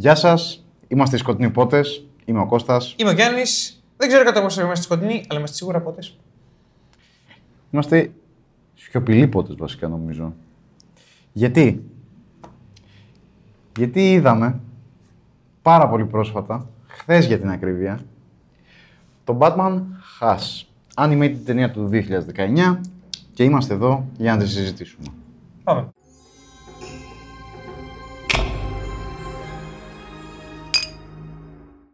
Γεια σας, είμαστε οι Σκοτεινοί Πότες. Είμαι ο Κώστας. Είμαι ο Γιάννης. Δεν ξέρω κατά πόσο είμαστε σκοτεινοί, αλλά είμαστε σίγουρα πότες. Είμαστε σιωπηλοί πότες βασικά νομίζω. Γιατί; Γιατί είδαμε πάρα πολύ πρόσφατα, χθες για την ακρίβεια, το Batman Has. Animated ταινία του 2019 και είμαστε εδώ για να τη συζητήσουμε. Πάμε.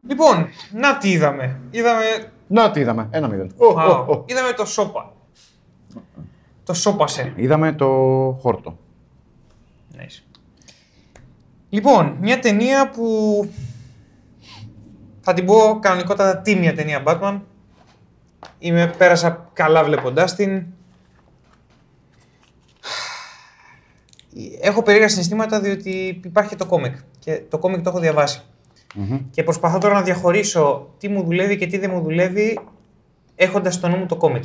Λοιπόν, να τι είδαμε. Είδαμε. Να τι είδαμε, ένα μηδέν. Α, είδαμε το Σόπα. Το Σόπασε. Είδαμε το χόρτο. Nice. Λοιπόν, μια ταινία που θα την πω κανονικότατα τίμια ταινία Batman. Είμαι, πέρασα καλά βλέποντάς την. Έχω περίεργα συναισθήματα διότι υπάρχει το κόμικ και το κόμικ το έχω διαβάσει. Και προσπαθώ τώρα να διαχωρίσω τι μου δουλεύει και τι δεν μου δουλεύει έχοντας στο νου μου το κόμικ.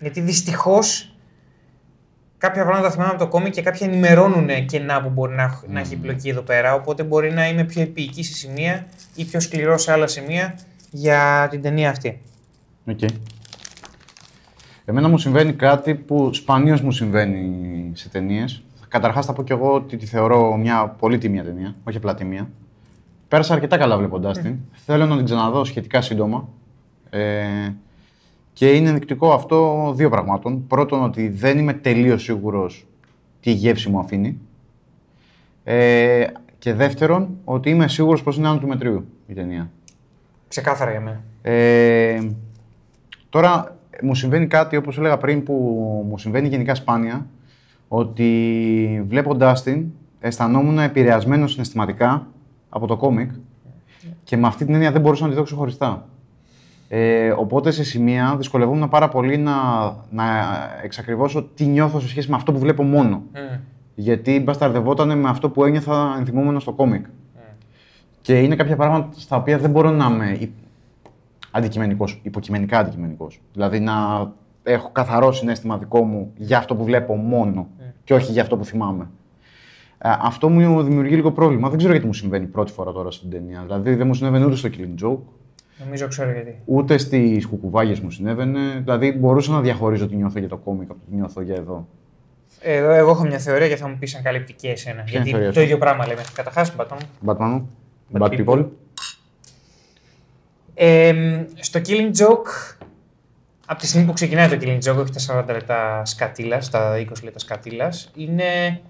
Γιατί δυστυχώς κάποια πράγματα θυμάμαι από το κόμικ και κάποια ενημερώνουν κενά που μπορεί να, να έχει η πλοκή εδώ πέρα. Οπότε μπορεί να είμαι πιο επιεικής σε σημεία ή πιο σκληρός σε άλλα σημεία για την ταινία αυτή. Οκ. Εμένα μου συμβαίνει κάτι που σπανίως μου συμβαίνει σε ταινίες. Καταρχάς, θα πω κι εγώ ότι τη θεωρώ μια πολύ τίμια ταινία, όχι απλά τίμια. Πέρασα αρκετά καλά βλέποντάς την. Θέλω να την ξαναδώ σχετικά σύντομα. Ε, και είναι ενδεικτικό αυτό δύο πραγμάτων. Πρώτον, ότι δεν είμαι τελείως σίγουρος τι γεύση μου αφήνει. Ε, και δεύτερον, ότι είμαι σίγουρος πως είναι άνω του μετρίου η ταινία. Ξεκάθαρα για μένα. Ε, τώρα μου συμβαίνει κάτι, όπως έλεγα πριν, που μου συμβαίνει γενικά σπάνια, ότι βλέποντάς την, αισθανόμουν επηρεασμένο συναισθηματικά από το κόμικ και με αυτή την έννοια δεν μπορούσα να τη δω ξεχωριστά. Ε, οπότε σε σημεία δυσκολευόμουν πάρα πολύ να, να εξακριβώσω τι νιώθω σε σχέση με αυτό που βλέπω μόνο. Mm. Γιατί μπασταρδευόταν με αυτό που ένιωθα ενθυμούμενο στο κόμικ. Και είναι κάποια πράγματα στα οποία δεν μπορώ να είμαι υ- αντικειμενικός, υποκειμενικά αντικειμενικός. Δηλαδή να έχω καθαρό συνέστημα δικό μου για αυτό που βλέπω μόνο και όχι για αυτό που θυμάμαι. Ε, αυτό μου δημιουργεί λίγο πρόβλημα. Δεν ξέρω γιατί μου συμβαίνει πρώτη φορά τώρα στην ταινία. Δηλαδή δεν μου συνέβαινε ούτε στο Killing Joke, Νομίζω ξέρω γιατί. ούτε στις κουκουβάγες μου συνέβαινε. Δηλαδή μπορούσα να διαχωρίζω τι νιώθω για το κόμικ από το τι νιώθω για εδώ. Ε, Εδώ εγώ έχω μια θεωρία και θα μου πεις αν καλύπτει και εσένα. είναι η γιατί θεωρία το σου; ίδιο πράγμα λέμε. Καταρχάς, Batman. Batman, Bad Bad People. People. Ε, στο Killing Joke, από τη στιγμή που ξεκινάει το Killing Joke, έχει τα 40 λεπτά σκατήλας, τα 20 λεπτά σκατήλας, είναι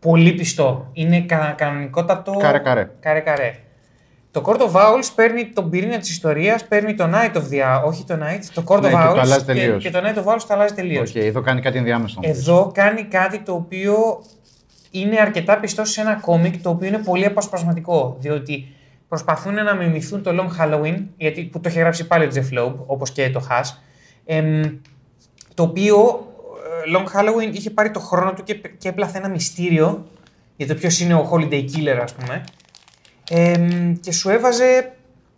πολύ πιστό. Είναι κα, κανονικότατο. Καρέ-καρέ. Καρέ-καρέ. Το Court of Owls παίρνει τον πυρήνα της ιστορίας, παίρνει το Night of the όχι το Night, το Court Ναι, of και το Owls αλλάζει και, τελείως. και το Night of Owls το αλλάζει τελείως. Οκ, εδώ κάνει κάτι ενδιάμεσο. Εδώ κάνει κάτι το οποίο είναι αρκετά πιστό σε ένα κόμικ το οποίο είναι πολύ αποσπασματικό. Διότι προσπαθούν να μιμηθούν το Long Halloween, γιατί, που το έχει γράψει πάλι ο Jeff Loeb, όπως και το Haas. εμ, το οποίο ε, Long Halloween είχε πάρει το χρόνο του και, και έπλαθε ένα μυστήριο για το ποιος είναι ο Holiday Killer, ας πούμε. Εμ, και σου έβαζε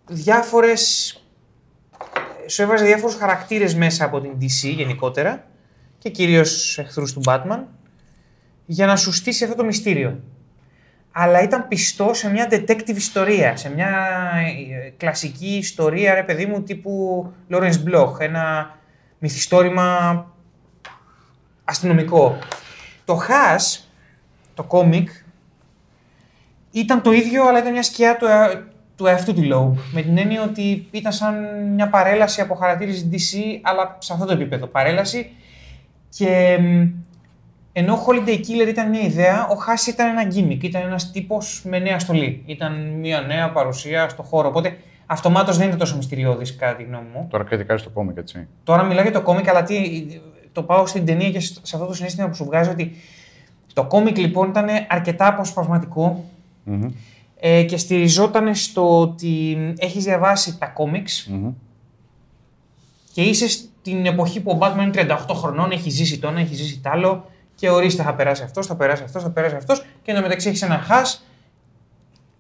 διάφορες σου έβαζε διάφορους χαρακτήρες μέσα από την DC γενικότερα και κυρίως εχθρούς του Batman για να σου στήσει αυτό το μυστήριο. Αλλά ήταν πιστό σε μια detective ιστορία, σε μια ε, κλασική ιστορία, ρε παιδί μου, τύπου Lawrence Bloch, ένα μυθιστόρημα αστυνομικό. Το Haas, το κόμικ, ήταν το ίδιο, αλλά ήταν μια σκιά του, ε- του εαυτού του Loeb. Με την έννοια ότι ήταν σαν μια παρέλαση από χαρακτήρες DC, αλλά σε αυτό το επίπεδο παρέλαση. Και μ, ενώ ο Holiday Killer ήταν μια ιδέα, ο Χάς ήταν ένα gimmick, ήταν ένας τύπος με νέα στολή. Ήταν μια νέα παρουσία στο χώρο. Οπότε αυτομάτως δεν είναι τόσο μυστηριώδης κατά τη γνώμη μου. Τώρα κριτικάρει το κόμικ, έτσι. Τώρα μιλάω για το κόμικ, αλλά τι, το πάω στην ταινία και σε αυτό το συνέστημα που σου βγάζει ότι το κόμικ λοιπόν ήταν αρκετά αποσπασματικό Μμμ. ε, και στηριζόταν στο ότι έχεις διαβάσει τα κόμιξ Μμμ. και είσαι στην εποχή που ο Batman είναι 38 χρονών, έχει ζήσει το ένα, έχει ζήσει τ' άλλο και ορίστε θα περάσει αυτός, θα περάσει αυτός, θα περάσει αυτός και εν τω μεταξύ έχεις έναν χάς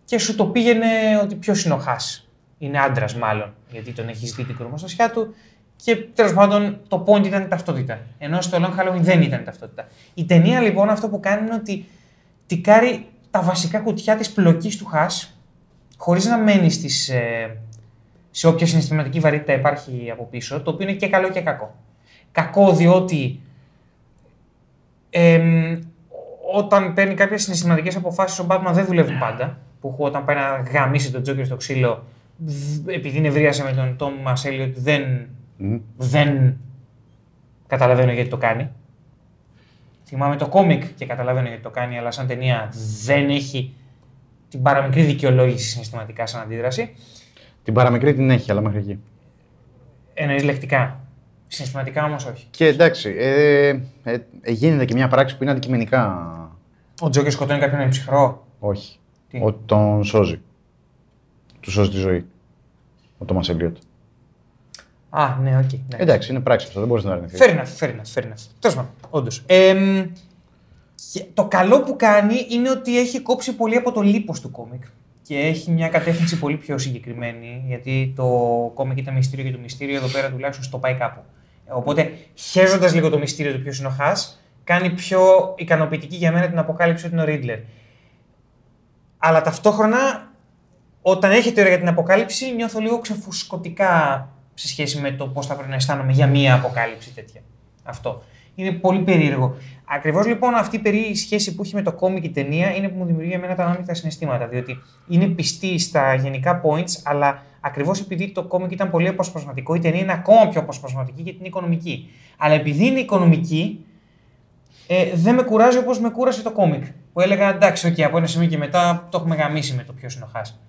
και σου το πήγαινε ότι ποιος είναι ο χάς. Είναι άντρας μάλλον, γιατί τον έχεις δει την κορμοστασιά του και τέλος πάντων το point ήταν η ταυτότητα. Ενώ στο Long Halloween δεν ήταν η ταυτότητα. Η ταινία λοιπόν αυτό που κάνει είναι ότι τικάρει τα βασικά κουτιά της πλοκής του χάς, χωρίς να μένει στις, ε, σε όποια συναισθηματική βαρύτητα υπάρχει από πίσω, το οποίο είναι και καλό και κακό. Κακό διότι εμ, όταν παίρνει κάποιες συναισθηματικές αποφάσεις, ο Batman δεν δουλεύει πάντα. Που όταν πάει να γαμίσει τον Τζόκερ στο ξύλο, δ- επειδή νευρίασε με τον Τόμ Μασέλιο, δεν, δεν καταλαβαίνω γιατί το κάνει. Θυμάμαι το κόμικ και καταλαβαίνω γιατί το κάνει, αλλά σαν ταινία δεν έχει την παραμικρή δικαιολόγηση συναισθηματικά σαν αντίδραση. Την παραμικρή την έχει, αλλά μέχρι εκεί. Εννοείς λεκτικά. Συναισθηματικά όμως όχι. Και εντάξει, ε, ε, ε, γίνεται και μια πράξη που είναι αντικειμενικά. Ο Τζόκερ σκοτώνει κάποιον με ψυχρό. Όχι. Τι; Ο, τον σώζει. Του σώζει τη ζωή. Ο Thomas Elliot. Α, ναι, οκ. ναι. Εντάξει, είναι πράξη αυτό, δεν μπορείς να το αρνηθείς. Fair enough, fair enough, fair enough. Τέλος πάντων, όντως. το καλό που κάνει είναι ότι έχει κόψει πολύ από το λίπος του κόμικ και έχει μια κατεύθυνση πολύ πιο συγκεκριμένη, γιατί το κόμικ ήταν μυστήριο και το μυστήριο εδώ πέρα τουλάχιστον στο πάει κάπου. Οπότε, χέζοντας λίγο το μυστήριο του ποιος είναι ο Hush, κάνει πιο ικανοποιητική για μένα την αποκάλυψη ότι είναι ο Riddler. Αλλά ταυτόχρονα, όταν έχετε ώρα για την αποκάλυψη, νιώθω λίγο ξεφουσκωτικά σε σχέση με το πώς θα πρέπει να αισθάνομαι για μία αποκάλυψη τέτοια. Αυτό. Είναι πολύ περίεργο. Ακριβώς λοιπόν αυτή η περίεργη σχέση που έχει με το κόμικ και η ταινία είναι που μου δημιουργεί εμένα τα ανάμεικτα συναισθήματα. Διότι είναι πιστή στα γενικά points, αλλά ακριβώς επειδή το κόμικ ήταν πολύ αποσπασματικό, η ταινία είναι ακόμα πιο αποσπασματική γιατί είναι οικονομική. Αλλά επειδή είναι οικονομική, ε, δεν με κουράζει όπως με κούρασε το κόμικ. Που έλεγα εντάξει, okay, από ένα σημείο και μετά το έχουμε γαμίσει με το ποιος είναι ο Χάς.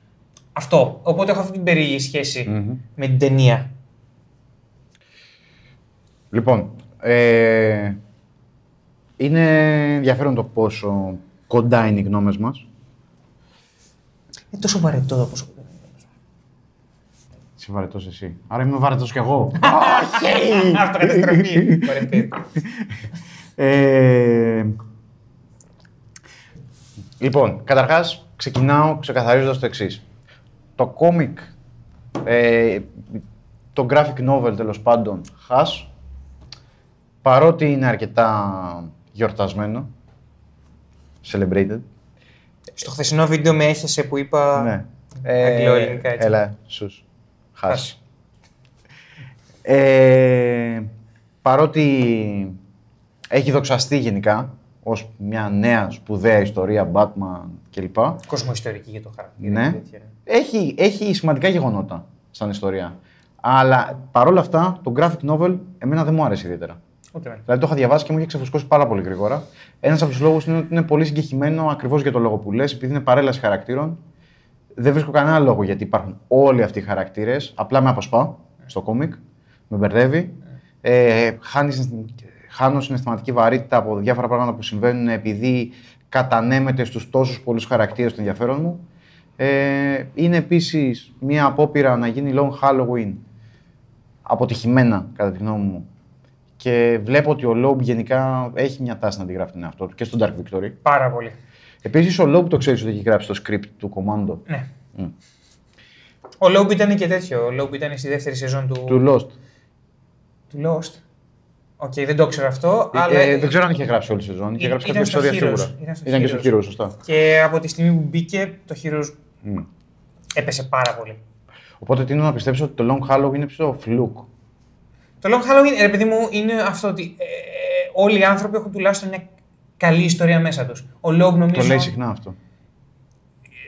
Αυτό. Οπότε έχω αυτή την περίεργη σχέση με την ταινία. Λοιπόν, ε, είναι ενδιαφέρον το πόσο κοντά είναι οι γνώμες μας. Είναι τόσο βαρετό το πόσο. Είσαι βαρετός εσύ. Άρα είμαι βαρετός κι εγώ. Αυτοκαταστροφή. Βαρετή. Ε, λοιπόν, καταρχάς ξεκινάω ξεκαθαρίζοντας το εξής. Το κόμικ, ε, το graphic novel τέλος πάντων, Has, παρότι είναι αρκετά γιορτασμένο, celebrated, Στο χθεσινό βίντεο με έχεσαι που είπα. ναι. αγγλοελληνικά, έτσι. Έλα, σους. Has. Has. Ε, παρότι έχει δοξαστεί γενικά ως μια νέα σπουδαία ιστορία Batman κλπ. Κοσμοϊστορική για το χαρακτήρα. Ναι. τέτοια, ναι. Έχει, έχει σημαντικά γεγονότα σαν ιστορία. Αλλά παρόλα αυτά το graphic novel εμένα δεν μου άρεσε ιδιαίτερα. Ούτε εμένα. Δηλαδή το είχα διαβάσει και μου είχε ξεφουσκώσει πάρα πολύ γρήγορα. Ένας από τους λόγους είναι ότι είναι πολύ συγκεκριμένο ακριβώς για το λόγο που λες, επειδή είναι παρέλαση χαρακτήρων. Δεν βρίσκω κανένα λόγο γιατί υπάρχουν όλοι αυτοί οι χαρακτήρες. Απλά με αποσπά στο κόμικ, με μπερδεύει. Ε, χάνεις, συναισθη- χάνω συναισθηματική βαρύτητα από διάφορα πράγματα που συμβαίνουν επειδή κατανέμεται στους τόσους πολλούς χαρακτήρες του ενδιαφέρον μου. Ε, είναι επίσης μια απόπειρα να γίνει Long Halloween αποτυχημένα κατά τη γνώμη μου. Και βλέπω ότι ο Λόμπ γενικά έχει μια τάση να αντιγράφει τον εαυτό του και στον Dark Victory. Πάρα πολύ. Επίσης, ο Loeb το ξέρεις ότι έχει γράψει το script του Commando. Ναι. Μμ. Ο Loeb ήταν και τέτοιο. Ο Loeb ήταν στη δεύτερη σεζόν του, Του Lost. του Lost. Οκ, δεν το ξέρω αυτό. αλλά... Ε, δεν ξέρω αν είχε γράψει όλη τη σεζόν. Είχε Ή- γράψει ήταν κάποια στο επεισόδια Heroes. σίγουρα. Ήταν στο Ήταν και στο Heroes. Heroes, σωστά. Και από τη στιγμή που μπήκε, το Heroes Μμ. έπεσε πάρα πολύ. Οπότε τείνω να πιστέψω ότι το Long Halloween είναι πιο fluke. Το Long Halloween, ρε παιδί μου, είναι αυτό ότι ε, όλοι οι άνθρωποι έχουν τουλάχιστον μια καλή ιστορία μέσα τους. Ο Loeb νομίζω. Το λέει συχνά αυτό.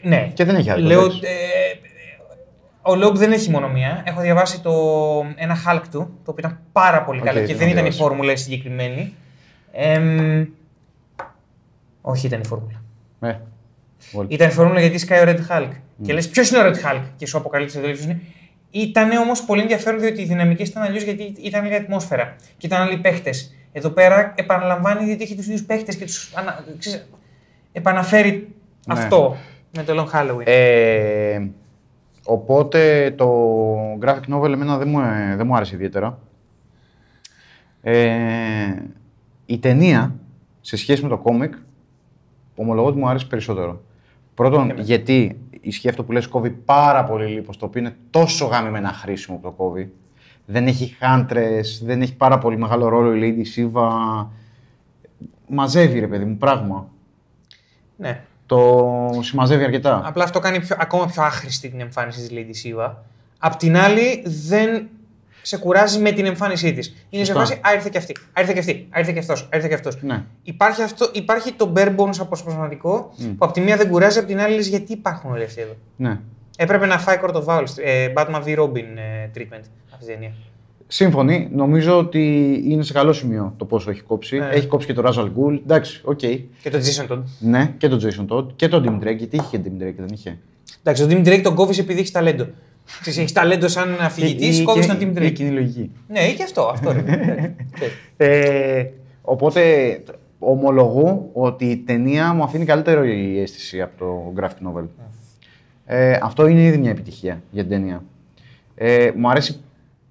Ναι. Και δεν έχει άδικο, Λέω, εντάξει. ε, ο Loeb δεν έχει μόνο μία. Έχω διαβάσει το, ένα Hulk του, το οποίο ήταν πάρα πολύ Οκ, καλό το και έχω δεν ήταν η διαβάσει. φόρμουλα η συγκεκριμένη. Εμ, όχι, ήταν η φόρμουλα. Ε, όλοι. Ήταν η φόρμουλα γιατί σκάει ο Red Hulk. Και λες, ποιος είναι ο Red Hulk, και σου αποκαλύπτει το ποιος είναι. Ήταν όμως πολύ ενδιαφέρον διότι οι δυναμικές ήταν αλλιώς γιατί ήταν άλλη ατμόσφαιρα και ήταν άλλοι παίχτες. Εδώ πέρα επαναλαμβάνει γιατί έχει τους ίδιους παίχτες και τους. Ανα... ξέρεις, επαναφέρει Ναι. αυτό με το Long Halloween. Ε, οπότε το graphic novel εμένα δεν μου, ε, δεν μου άρεσε ιδιαίτερα. Ε, η ταινία, σε σχέση με το κόμικ, ομολογώ ότι μου άρεσε περισσότερο. Πρώτον, γιατί ισχύει αυτό που λες, κόβει πάρα πολύ λίπος, το οποίο είναι τόσο γαμημένα χρήσιμο που το κόβει. Δεν έχει χάντρες, δεν έχει πάρα πολύ μεγάλο ρόλο η Lady Siva. Μαζεύει, ρε παιδί μου, πράγμα. Ναι. το συμμαζεύει αρκετά. Απλά αυτό κάνει πιο, ακόμα πιο άχρηστη την εμφάνιση της Lady Siva. Απ' την άλλη, δεν σε κουράζει με την εμφάνισή της. Είναι σε Σωστά. φάση, α, ήρθε και αυτή, α, ήρθε και αυτή, α, ήρθε και αυτός, α, ήρθε και αυτός. Ναι. Υπάρχει, αυτό, υπάρχει το bare bones αποσπασματικό που απ' τη μία δεν κουράζει, απ' την άλλη λες γιατί υπάρχουν όλοι αυτοί εδώ; ναι. Έπρεπε να φάει Court of Owls, ε, Batman v Robin ε, treatment αυτή η ταινία. Σύμφωνοι. Νομίζω ότι είναι σε καλό σημείο το πόσο έχει κόψει. Ναι. Έχει κόψει και το Ra's al Ghul. Εντάξει, οκ. Και το Jason Todd. Ναι, και τον Jason Todd και τον Tim Drake. Γιατί είχε και Tim Drake, δεν είχε; Εντάξει, τον Tim Drake τον κόβεις επειδή έχεις ταλέντο. Ξέρεις, έχεις ταλέντο σαν αφηγητής, κόβεις τον Tim Η Drake. κοινή λογική. Ναι, ή και αυτό. αυτό ρε. Ξέρεις. Ε, οπότε ομολογώ ότι η ταινία μου αφήνει καλύτερη αίσθηση από το graphic novel. Ε, αυτό είναι ήδη μια επιτυχία για την ταινία. Ε, μου αρέσει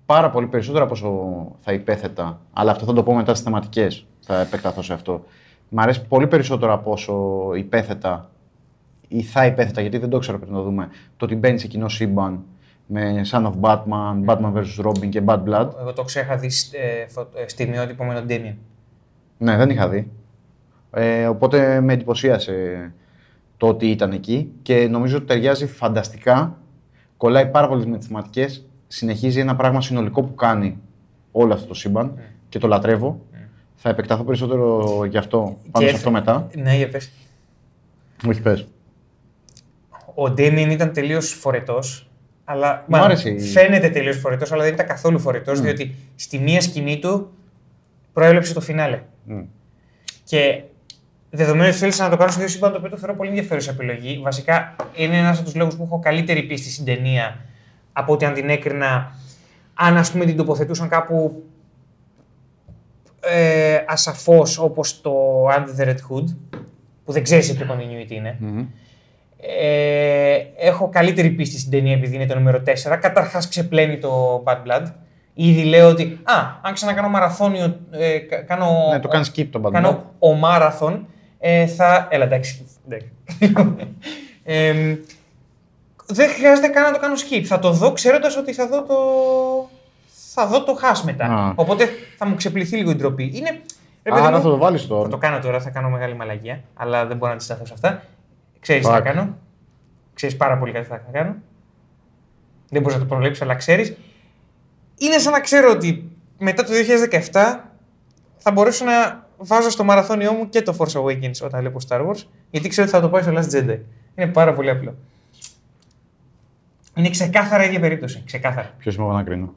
πάρα πολύ περισσότερο από όσο θα υπέθετα, αλλά αυτό θα το πω μετά στις θεματικές. Θα επεκταθώ σε αυτό. Μου αρέσει πολύ περισσότερο από όσο υπέθετα ή θα υπέθετα, γιατί δεν το ξέρω πριν να το δούμε, το ότι μπαίνει σε κοινό σύμπαν με Son of Batman, Batman vs. Robin και Bad Blood. Εγώ το ξέχα δει ε, φω- ε, στιγμιότυπο με τον Damien. Ναι, δεν είχα δει. Ε, οπότε με εντυπωσίασε το ότι ήταν εκεί και νομίζω ότι ταιριάζει φανταστικά. Κολλάει πάρα πολύ με τις θεματικές. Συνεχίζει ένα πράγμα συνολικό που κάνει όλο αυτό το σύμπαν και το λατρεύω. Θα επεκταθώ περισσότερο γι' αυτό πάνω Και- σε αυτό μετά. Ναι, για πες. Όχι, πες. Ο Ντέμιν ήταν τελείως φορετός. Αλλά Μου μάλλον, άρεσε η- φαίνεται τελείως φορετό, αλλά δεν ήταν καθόλου φορετό, διότι στη μία σκηνή του προέβλεψε το φινάλε. Μμ. Και δεδομένου ότι θέλησα να το κάνω σε δύο σύμπαν, το οποίο το θεωρώ πολύ ενδιαφέρουσα επιλογή. Βασικά είναι ένας από τους λόγους που έχω καλύτερη πίστη στην ταινία από ότι αν την έκρινα, αν ας πούμε την τοποθετούσαν κάπου ε, ασαφώς όπως το Under the Red Hood, που δεν ξέρεις σε ποιο continuity είναι. Μμμ. Ε, έχω καλύτερη πίστη στην ταινία επειδή είναι το νούμερο 4. Καταρχάς ξεπλένει το Bad Blood. Ήδη λέω ότι, α, αν ξανακάνω μαραθώνιο, ε, κα- κάνω, Ναι, το κάνεις skip τον Batman. κάνω ο μάραθον, ε, θα... Έλα, εντάξει. εντάξει. Ε, δεν χρειάζεται καν να το κάνω skip. Θα το δω ξέροντας ότι θα δω το. Θα δω το hash μετά. Α. Οπότε θα μου ξεπληθεί λίγο η ντροπή. Είναι. ρε παιδί Άρα μου, θα το βάλεις θα τώρα. το κάνω τώρα, θα κάνω μεγάλη μαλαγία, αλλά δεν μπορώ να αντισταθώ σε αυτά. Ξέρεις τι Fuck. θα κάνω. Ξέρεις πάρα πολύ καλά τι θα κάνω. Δεν μπορεί να το προβλέψει, αλλά ξέρεις. Είναι σαν να ξέρω ότι μετά το 2017 θα μπορέσω να βάζω στο μαραθώνιό μου και το Force Awakens όταν βλέπω Star Wars, γιατί ξέρω ότι θα το πάει στο Last Jedi. Είναι πάρα πολύ απλό. Είναι ξεκάθαρα η ίδια περίπτωση. Ξεκάθαρα. Ποιος είμαι εγώ να κρίνω;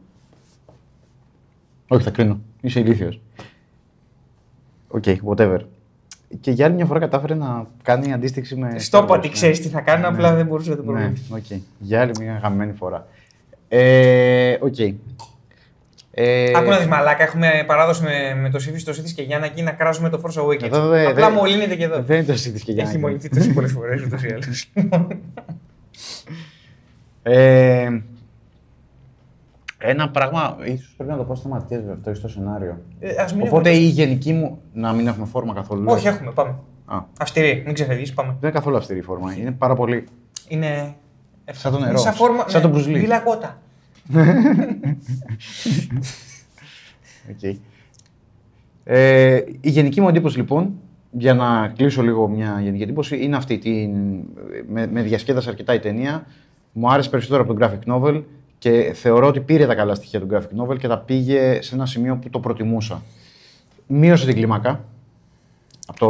Όχι, θα κρίνω. Είσαι ηλίθιος. Οκ, whatever. Και για άλλη μια φορά κατάφερε να κάνει αντίστιξη με. Στο Star είπα Wars, ότι ναι. ξέρεις τι θα κάνω, Ναι. απλά δεν μπορούσα να το Ναι, προβλέψει. οκ. Για άλλη μια γαμημένη φορά. Ε, οκ. Ε, Άκου να δεις μαλάκα, έχουμε παράδοση με, με το Σύφης, το Σύφης και Γιάννα εκεί να κράζουμε το Force Awakens. Εδώ δε- Απλά δε- μολύνεται και εδώ. Δεν είναι το συζήτηση και για Έχει να μολυνθεί τόσες πολλές φορές ούτως ή άλλως. Ε, ένα πράγμα, ίσως πρέπει να το πω θεματικές βέβαια, αυτό στο σενάριο. Ε, ας μην Οπότε έχουμε- η γενική μου, να μην έχουμε φόρμα καθόλου. Όχι, έχουμε, πάμε. Α, Αυστηρή, μην ξεφεύγεις, πάμε. δεν είναι καθόλου αυστηρή η φόρμα, είναι πάρα πολύ... Είναι... Σαν το είναι νερό, Σαν, φόρμα, σαν το ναι, Bruce Lee. Βίλα κότα. Οκ. Ε, η γενική μου εντύπωση λοιπόν, για να κλείσω λίγο μια γενική εντύπωση, είναι αυτή. Την, με, με διασκέδασε αρκετά η ταινία. Μου άρεσε περισσότερο από τον graphic novel και θεωρώ ότι πήρε τα καλά στοιχεία του graphic novel και τα πήγε σε ένα σημείο που το προτιμούσα. Μείωσε την κλίμακα από το,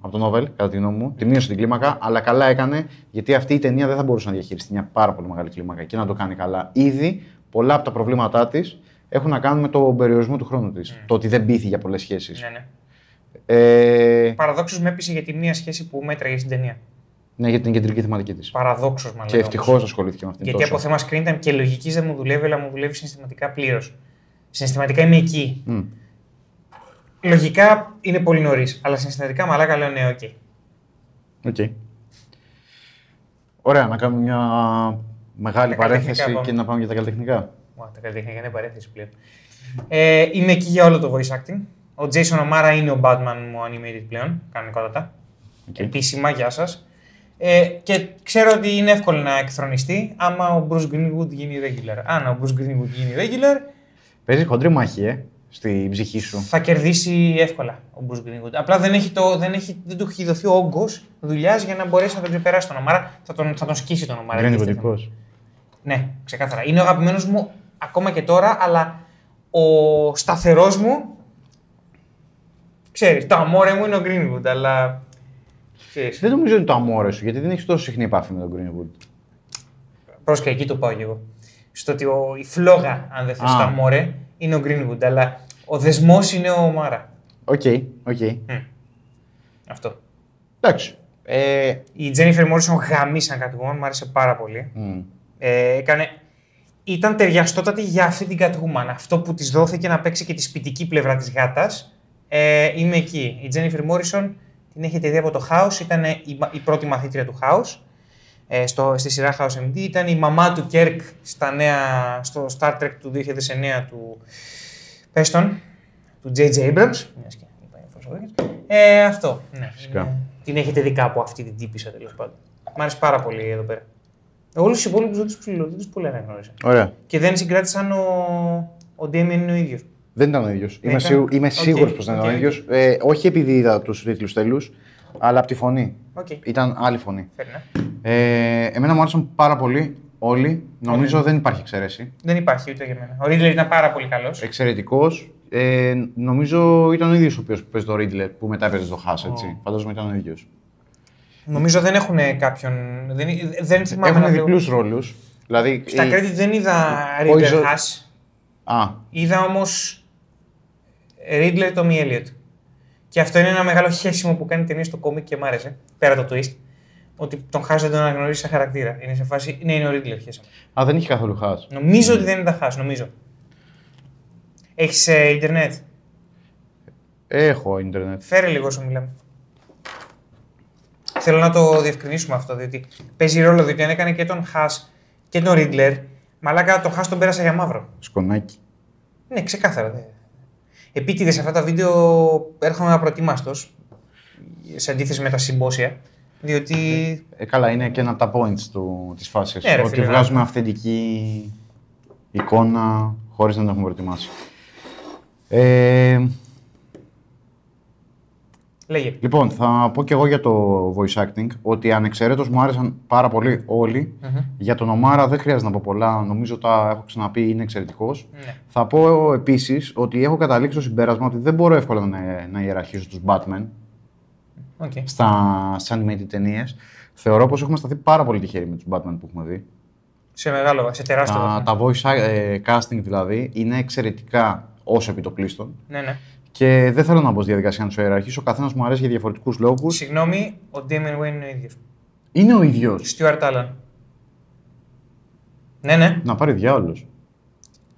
από το novel, κατά τη γνώμη μου. Τη μείωσε την κλίμακα, αλλά καλά έκανε γιατί αυτή η ταινία δεν θα μπορούσε να διαχειριστεί μια πάρα πολύ μεγάλη κλίμακα και να το κάνει καλά. Ήδη πολλά από τα προβλήματά της έχουν να κάνουν με τον περιορισμό του χρόνου της. Το ότι δεν πείθει για πολλές σχέσεις. Ναι, ναι. Ε, Παραδόξως με έπεισε για τη μία σχέση που μέτραγε στην ταινία. Ναι, για την κεντρική θεματική της. Παραδόξως μάλλον. Και ευτυχώς ασχολήθηκε με αυτήν Γιατί τόσο. από θέμα screen time και λογικής δεν μου δουλεύει, αλλά μου δουλεύει συναισθηματικά πλήρως. Συναισθηματικά είμαι εκεί. Μμ. Λογικά είναι πολύ νωρίς, αλλά συναισθηματικά μαλάκα λέω ναι, οκ. Οκ. Ωραία, να κάνουμε μια μεγάλη Τα καλλιτεχνικά παρένθεση πάμε. και να πάμε για τα καλλιτεχνικά. Μα, τα καλλιτεχνικά είναι παρένθεση πλέον. Ε, είμαι εκεί για όλο το voice acting. Ο Jason O'Mara είναι ο Batman μου animated πλέον, κανονικότατα. Οκ. Επίσημα, γεια σας. Ε, και ξέρω ότι είναι εύκολο να εκθρονιστεί άμα ο Bruce Greenwood γίνει regular. Αν ο Bruce Greenwood γίνει regular, Παίζει χοντρή μάχη, ε. στην ψυχή σου. Θα κερδίσει εύκολα ο Bruce Greenwood. Απλά δεν, έχει το, δεν, έχει, δεν του έχει δοθεί ο όγκος δουλειάς για να μπορέσει να τον ξεπεράσει τον Ομάρα. Θα τον, θα τον σκίσει τον Ομάρα. Greenwood Τίθεται. δικός. Ναι, ξεκάθαρα. Είναι ο αγαπημένος μου ακόμα και τώρα, αλλά ο σταθερός μου. Ξέρεις, το αμόρε μου είναι ο Greenwood, αλλά. Ξέρεις, Δεν νομίζω ότι είναι το αμόρε σου, γιατί δεν έχεις τόσο συχνή επάφη με τον Greenwood. πρόσεχε, εκεί το πάω κι εγώ. Στο ότι ο, η φλόγα, αν δεν θες Α. το αμόρε, είναι ο Greenwood, αλλά ο δεσμός είναι O'Mara. Οκ, οκ. Αυτό. Εντάξει. Ε, Η Jennifer Morrison γαμίσαν Catwoman, μου άρεσε πάρα πολύ. μ, Ε, έκανε... Ήταν ταιριαστότατη για αυτή την Catwoman. Αυτό που της δόθηκε να παίξει και τη σπιτική πλευρά της γάτας. Ε, είμαι εκεί. Η Jennifer Morrison την έχετε δει από το House. Ήταν η, μα- η πρώτη μαθήτρια του House. Ε, στο, στη σειρά House MD. Ήταν η μαμά του Kirk στα νέα, στο Star Trek του 2009 του. Πες τον, του J.J. Abrams. Μιας και είπα η Force Awakens. Ε, αυτό. Ναι, Φυσικά. είναι- την έχετε δει κάπου αυτή την τύπισσα τέλος πάντων. Μ' άρεσε πάρα πολύ εδώ πέρα. Όλους τους υπόλοιπους δεν του δεν τους πολύ αναγνώρισα. ωραία. Και δεν συγκράτησαν ο, ο Damien είναι ο ίδιος. Δεν ήταν ο ίδιος. Είμαι, ήταν. σίγου, είμαι Οκ, σίγουρος πως δεν ήταν οκ, ο οκ. ίδιος. Ε, όχι επειδή είδα τους τίτλους τέλους, αλλά από τη φωνή. Οκ. Ήταν άλλη φωνή. Fair enough. Ε, εμένα μου άρεσαν πάρα πολύ όλοι. Νομίζω δεν υπάρχει εξαίρεση. Δεν υπάρχει ούτε για μένα. Ο Riddler ήταν πάρα πολύ καλός. Εξαιρετικός. Ε, νομίζω ήταν ο ίδιος ο οποίος παίζει το Riddler που μετά έπαιζε το Χά, έτσι. Φαντάζομαι ήταν ο ίδιος. Νομίζω δεν έχουν κάποιον. Δεν, δεν θυμάμαι να Έχουν βλέπω. διπλού ρόλους. Δηλαδή. Στα ε, credit δεν είδα ο Riddler Ιζο- Hush. Α, Είδα όμως Ρίτλερ Tommy Elliot. Και αυτό είναι ένα μεγάλο χέσιμο που κάνει ταινία στο κόμικ και μ' άρεσε. Πέρα το twist. Ότι τον Haas δεν τον αναγνωρίζει σαν χαρακτήρα. Είναι σε φάση. Ναι, είναι ο Ρίτλερ χέσιμο. α, δεν είχε καθόλου Χάς. Νομίζω ότι δεν είναι τα Haas, νομίζω. Έχεις ε, Ιντερνετ. Έχω ίντερνετ. Φέρε λίγο όσο μιλάμε. Θέλω να το διευκρινίσουμε αυτό, διότι παίζει ρόλο, διότι αν έκανε και τον Χάς και τον Ρίτλερ, μαλάκα τον Χάς τον πέρασα για μαύρο. Σκονάκι. Ναι, ξεκάθαρα. δε. Επίτηδες σε αυτά τα βίντεο έρχομαι απροετοίμαστο, σε αντίθεση με τα συμπόσια, διότι. Ε, καλά, είναι και ένα από τα points του, της φάσης. Ναι, ρε ότι φίλε, βγάζουμε αυθεντική εικόνα χωρίς να την έχουμε προετοιμάσει. Ε, Λέγε. λοιπόν, θα πω και εγώ για το voice acting ότι ανεξαιρέτως μου άρεσαν πάρα πολύ όλοι. Για τον O'Mara δεν χρειάζεται να πω πολλά. Νομίζω τα έχω ξαναπεί, είναι εξαιρετικός. Ναι. Θα πω επίσης ότι έχω καταλήξει στο συμπέρασμα ότι δεν μπορώ εύκολα να, να ιεραρχήσω τους Batman OK. στα, στις animated ταινίες. Θεωρώ πως έχουμε σταθεί πάρα πολύ τυχεροί με τους Batman που έχουμε δει. Σε μεγάλο, σε τεράστιο Τα, βαθμό. τα voice ε, casting δηλαδή είναι εξαιρετικά ως επί το πλείστον. Ναι, ναι. Και δεν θέλω να μπω στη διαδικασία να τους ιεραρχήσω. Ο καθένας μου αρέσει για διαφορετικούς λόγους. Συγγνώμη, ο Damian Wayne είναι ο ίδιος. Είναι ο ίδιος. Stuart Allan. Ναι, ναι. Να πάρει διάολος.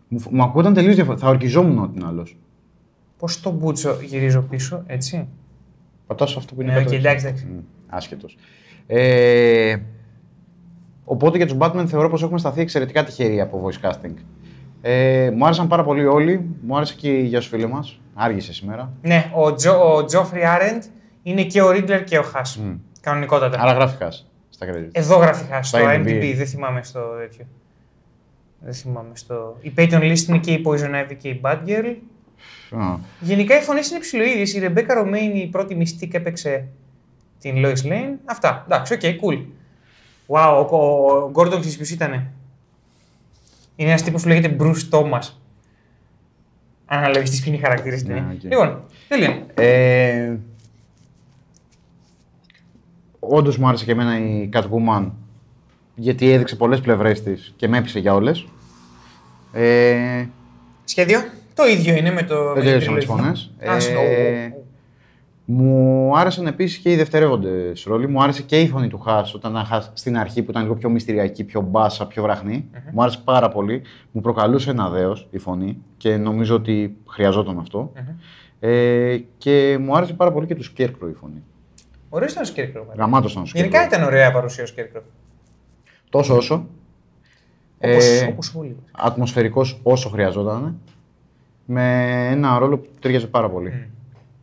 Μου, μου ακούγονταν τελείως διαφορετικά. Θα ορκιζόμουν ότι είναι άλλος. Πώς τον πούτσο γυρίζω πίσω, έτσι; Πατάω σε αυτό που είναι Ναι, κάτω οκ, έτσι. εντάξει, εντάξει. Μμ, Άσχετος. Ε, οπότε για τους Batman θεωρώ πως έχουμε σταθεί εξαιρετικά τυχεροί από voice casting. Ε, μου άρεσαν πάρα πολύ όλοι. Μου άρεσε και η γεια σου φίλε μας. Άργησες σήμερα. Ναι, ο, Τζο, ο Geoffrey Arend είναι και ο Riddler και ο Hush. Κανονικότατα. Άρα γράφει Hush στα credits. Εδώ γράφει Hush, στο Στα IMDb. IMDb. δεν θυμάμαι στο τέτοιο. Δεν θυμάμαι στο... Η Peyton List είναι και η Poison Ivy και η Batgirl. Α, Γενικά οι φωνές είναι ψιλοΐδιες. Η Rebecca Romijn, η πρώτη Mystique έπαιξε την Lois Lane. Αυτά. Εντάξει, OK, cool. Wow, ο, ο Gordon ξέρεις ποιος ήτανε. Είναι ένας τύπος που λέγεται Bruce Thomas. Αν αναλογιστείς ποιοι είναι οι χαρακτήρες στην Ναι, ταινία. οκ. Λοιπόν, τέλεια. Ε, Όντως μου άρεσε και εμένα η Catwoman γιατί έδειξε πολλές πλευρές της και με έπεισε για όλες. Ε, Σχέδιο. Το ίδιο είναι με το. δεν με την τελείωσα μου άρεσαν επίσης και οι δευτερεύοντες ρόλοι. Μου άρεσε και η φωνή του Hush όταν ήταν Hush στην αρχή που ήταν λίγο πιο μυστηριακή, πιο μπάσα, πιο βραχνή. Μου άρεσε πάρα πολύ. Μου προκαλούσε ένα δέος η φωνή και νομίζω ότι χρειαζόταν αυτό. Ε, και μου άρεσε πάρα πολύ και του Scarecrow η φωνή. Ωραίος ήταν ο Scarecrow. μάλλον. Γαμάτος ήταν ο Γενικά Scarecrow. ήταν ωραία παρουσία ο Scarecrow. Τόσο όσο. Όπως, Ε, όπως όλοι. ατμοσφαιρικός όσο χρειαζόταν. Με ένα ρόλο που του ταιριάζει πάρα πολύ.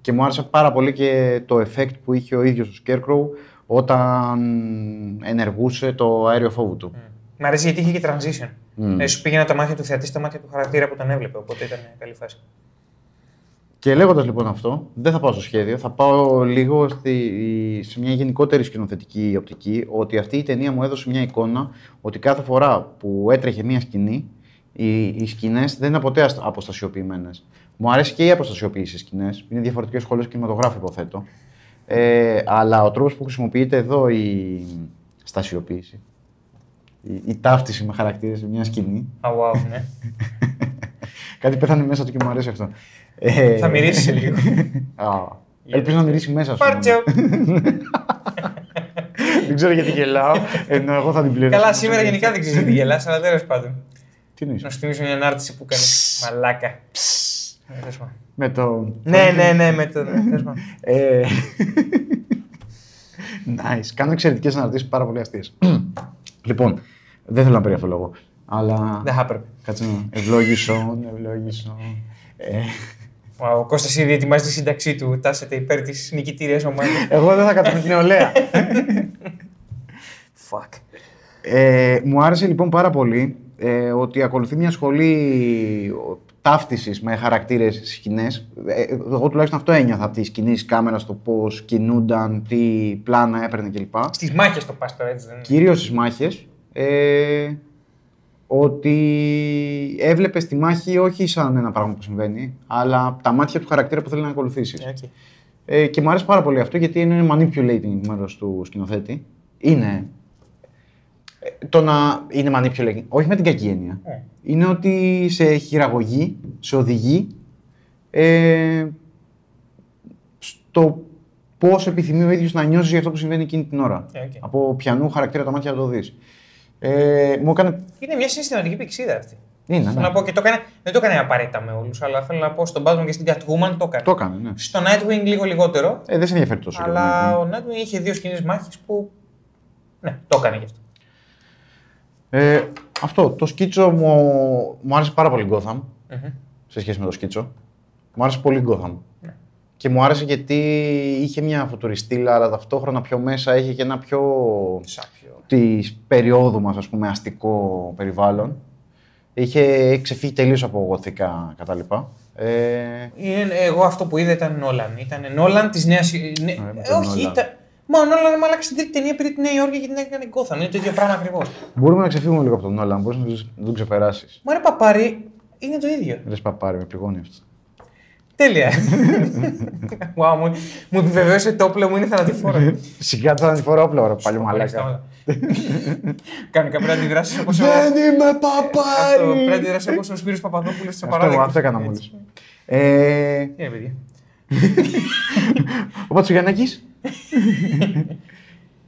Και μου άρεσε πάρα πολύ και το effect που είχε ο ίδιος ο Scarecrow όταν ενεργούσε το αέριο φόβου του. Μ' αρέσει γιατί είχε και transition. Μμ. Ε, σου πήγαινε τα μάτια του θεατή στα μάτια του χαρακτήρα που τον έβλεπε, οπότε ήταν καλή φάση. Και λέγοντας λοιπόν αυτό, δεν θα πάω στο σχέδιο, θα πάω λίγο στη, σε μια γενικότερη σκηνοθετική οπτική, ότι αυτή η ταινία μου έδωσε μια εικόνα ότι κάθε φορά που έτρεχε μια σκηνή, οι, οι σκηνές δεν είναι ποτέ αποστασιοποιημένες. Μου αρέσει και η αποστασιοποίηση στις σκηνές. Είναι διαφορετικές σχολέ κινηματογράφου, υποθέτω. Ε, αλλά ο τρόπος που χρησιμοποιείται εδώ η στασιοποίηση, η, η ταύτιση με χαρακτήρες σε μια σκηνή. Α, wow, ναι. Κάτι πέθανε μέσα του και μου αρέσει αυτό. Ε, Θα μυρίσει σε λίγο. Α, Ελπίζω να μυρίσει μέσα σου. Πάρτσο. Δεν ξέρω γιατί γελάω, ενώ εγώ θα την πληρώσω. Καλά, σήμερα γενικά δεν ξέρει γιατί γελάς, αλλά τέλος πάντων. Τι Να εννοείς. σου θυμίσω μια ανάρτηση που έκανε. Μαλάκα. Ε, τέλος πάντων. Με το... Ναι, ναι, ναι, με το. ναι, τέλος πάντων. Ε, nice. Κάνω εξαιρετικές αναρτήσεις πάρα πολύ αστείες. λοιπόν, δεν θέλω να περιέχω λόγο, αλλά... Δεν θα έπρεπε. Κάτσε να ευλόγησον, ευλόγησον. Ε, Ο Κώστας ήδη ετοιμάζει τη σύνταξή του. Τάσεται υπέρ της νικητήριας ομάδας. εγώ δεν θα κάτσω με την νεολαία. Fuck. Ε, μου άρεσε λοιπόν πάρα πολύ ε, ότι ακολουθεί μια σχολή ταύτισης με χαρακτήρες στις σκηνές. Ε, εγώ τουλάχιστον αυτό ένιωθα από τη σκηνή της κάμερας, το πώς κινούνταν, τι πλάνα έπαιρνε κλπ. Στις μάχες το πας τώρα, έτσι δεν είναι. Κυρίως στις μάχες. Ε, ότι έβλεπες τη μάχη όχι σαν ένα πράγμα που συμβαίνει, αλλά από τα μάτια του χαρακτήρα που θέλει να ακολουθήσεις. Ε, οκ. Ε, και μου αρέσει πάρα πολύ αυτό γιατί είναι manipulating μέρος του σκηνοθέτη. Είναι. Ε, Το να είναι manipulating, όχι με την κακή έννοια. Ε. Είναι ότι σε χειραγωγεί, σε οδηγεί ε, στο πώς επιθυμεί ο ίδιος να νιώσει για αυτό που συμβαίνει εκείνη την ώρα. Ε, οκ. Από πιανού χαρακτήρα τα μάτια να το δεις. Ε, μου έκανε. Είναι μια συναισθηματική πυξίδα αυτή. Είναι, Θέλω ναι. να πω και το έκανε, δεν το έκανε απαραίτητα με όλους, αλλά θέλω να πω στον Batman και στην Catwoman το έκανε. Το έκανε, ναι. Στο Nightwing λίγο λιγότερο, Ε, δεν σε ενδιαφέρει τόσο. για αλλά το ο Nightwing είχε δύο σκηνές μάχης που. Ναι, το έκανε γι' αυτό. Ε, αυτό, το σκίτσο μου, μου άρεσε πάρα πολύ Gotham Μμμ. σε σχέση με το σκίτσο. Μου άρεσε πολύ Gotham. Ναι. Και μου άρεσε γιατί είχε μια φωτουριστήλα, αλλά ταυτόχρονα πιο μέσα είχε και ένα πιο Σάπιο. της περίοδου μας, ας πούμε, αστικό περιβάλλον. Είχε ξεφύγει τελείως από γοθικά κτλ. Ε, Είναι, εγώ αυτό που είδα ήταν Νόλαν. Ήταν Νόλαν της νέας. Ναι, με ε, τον όχι, Νόλαν. ήταν. Μα ο Νόλαν μαλάκα στην τρίτη ταινία πήρε τη Νέα Υόρκη και την έκανε Gotham. Είναι το ίδιο πράγμα ακριβώς. μπορούμε να ξεφύγουμε λίγο από τον Νόλαν, μπορείς να τον- να τον ξεπεράσεις. Μα ρε παπάρι, είναι το ίδιο. Ρες παπάρι, με πληγώνει αυτό. Τέλεια. wow, μου, μου επιβεβαίωσε το όπλο μου είναι θανατηφόρο. Σιγά θα είναι φορά όπλα, ρε, παλιό μαλάκα. Κάνει κάποια αντιδράσεις όπως ο. Δεν είμαι Αυτό, παπάρι! Πρέπει να αντιδράσει όπως ο Σπύρος Παπαδόπουλος στο Αυτό, παράδειγμα. αυτό έκανα Έτσι. μόλις. Ε, Ε, παιδιά. ο Πατσουγιαννάκης;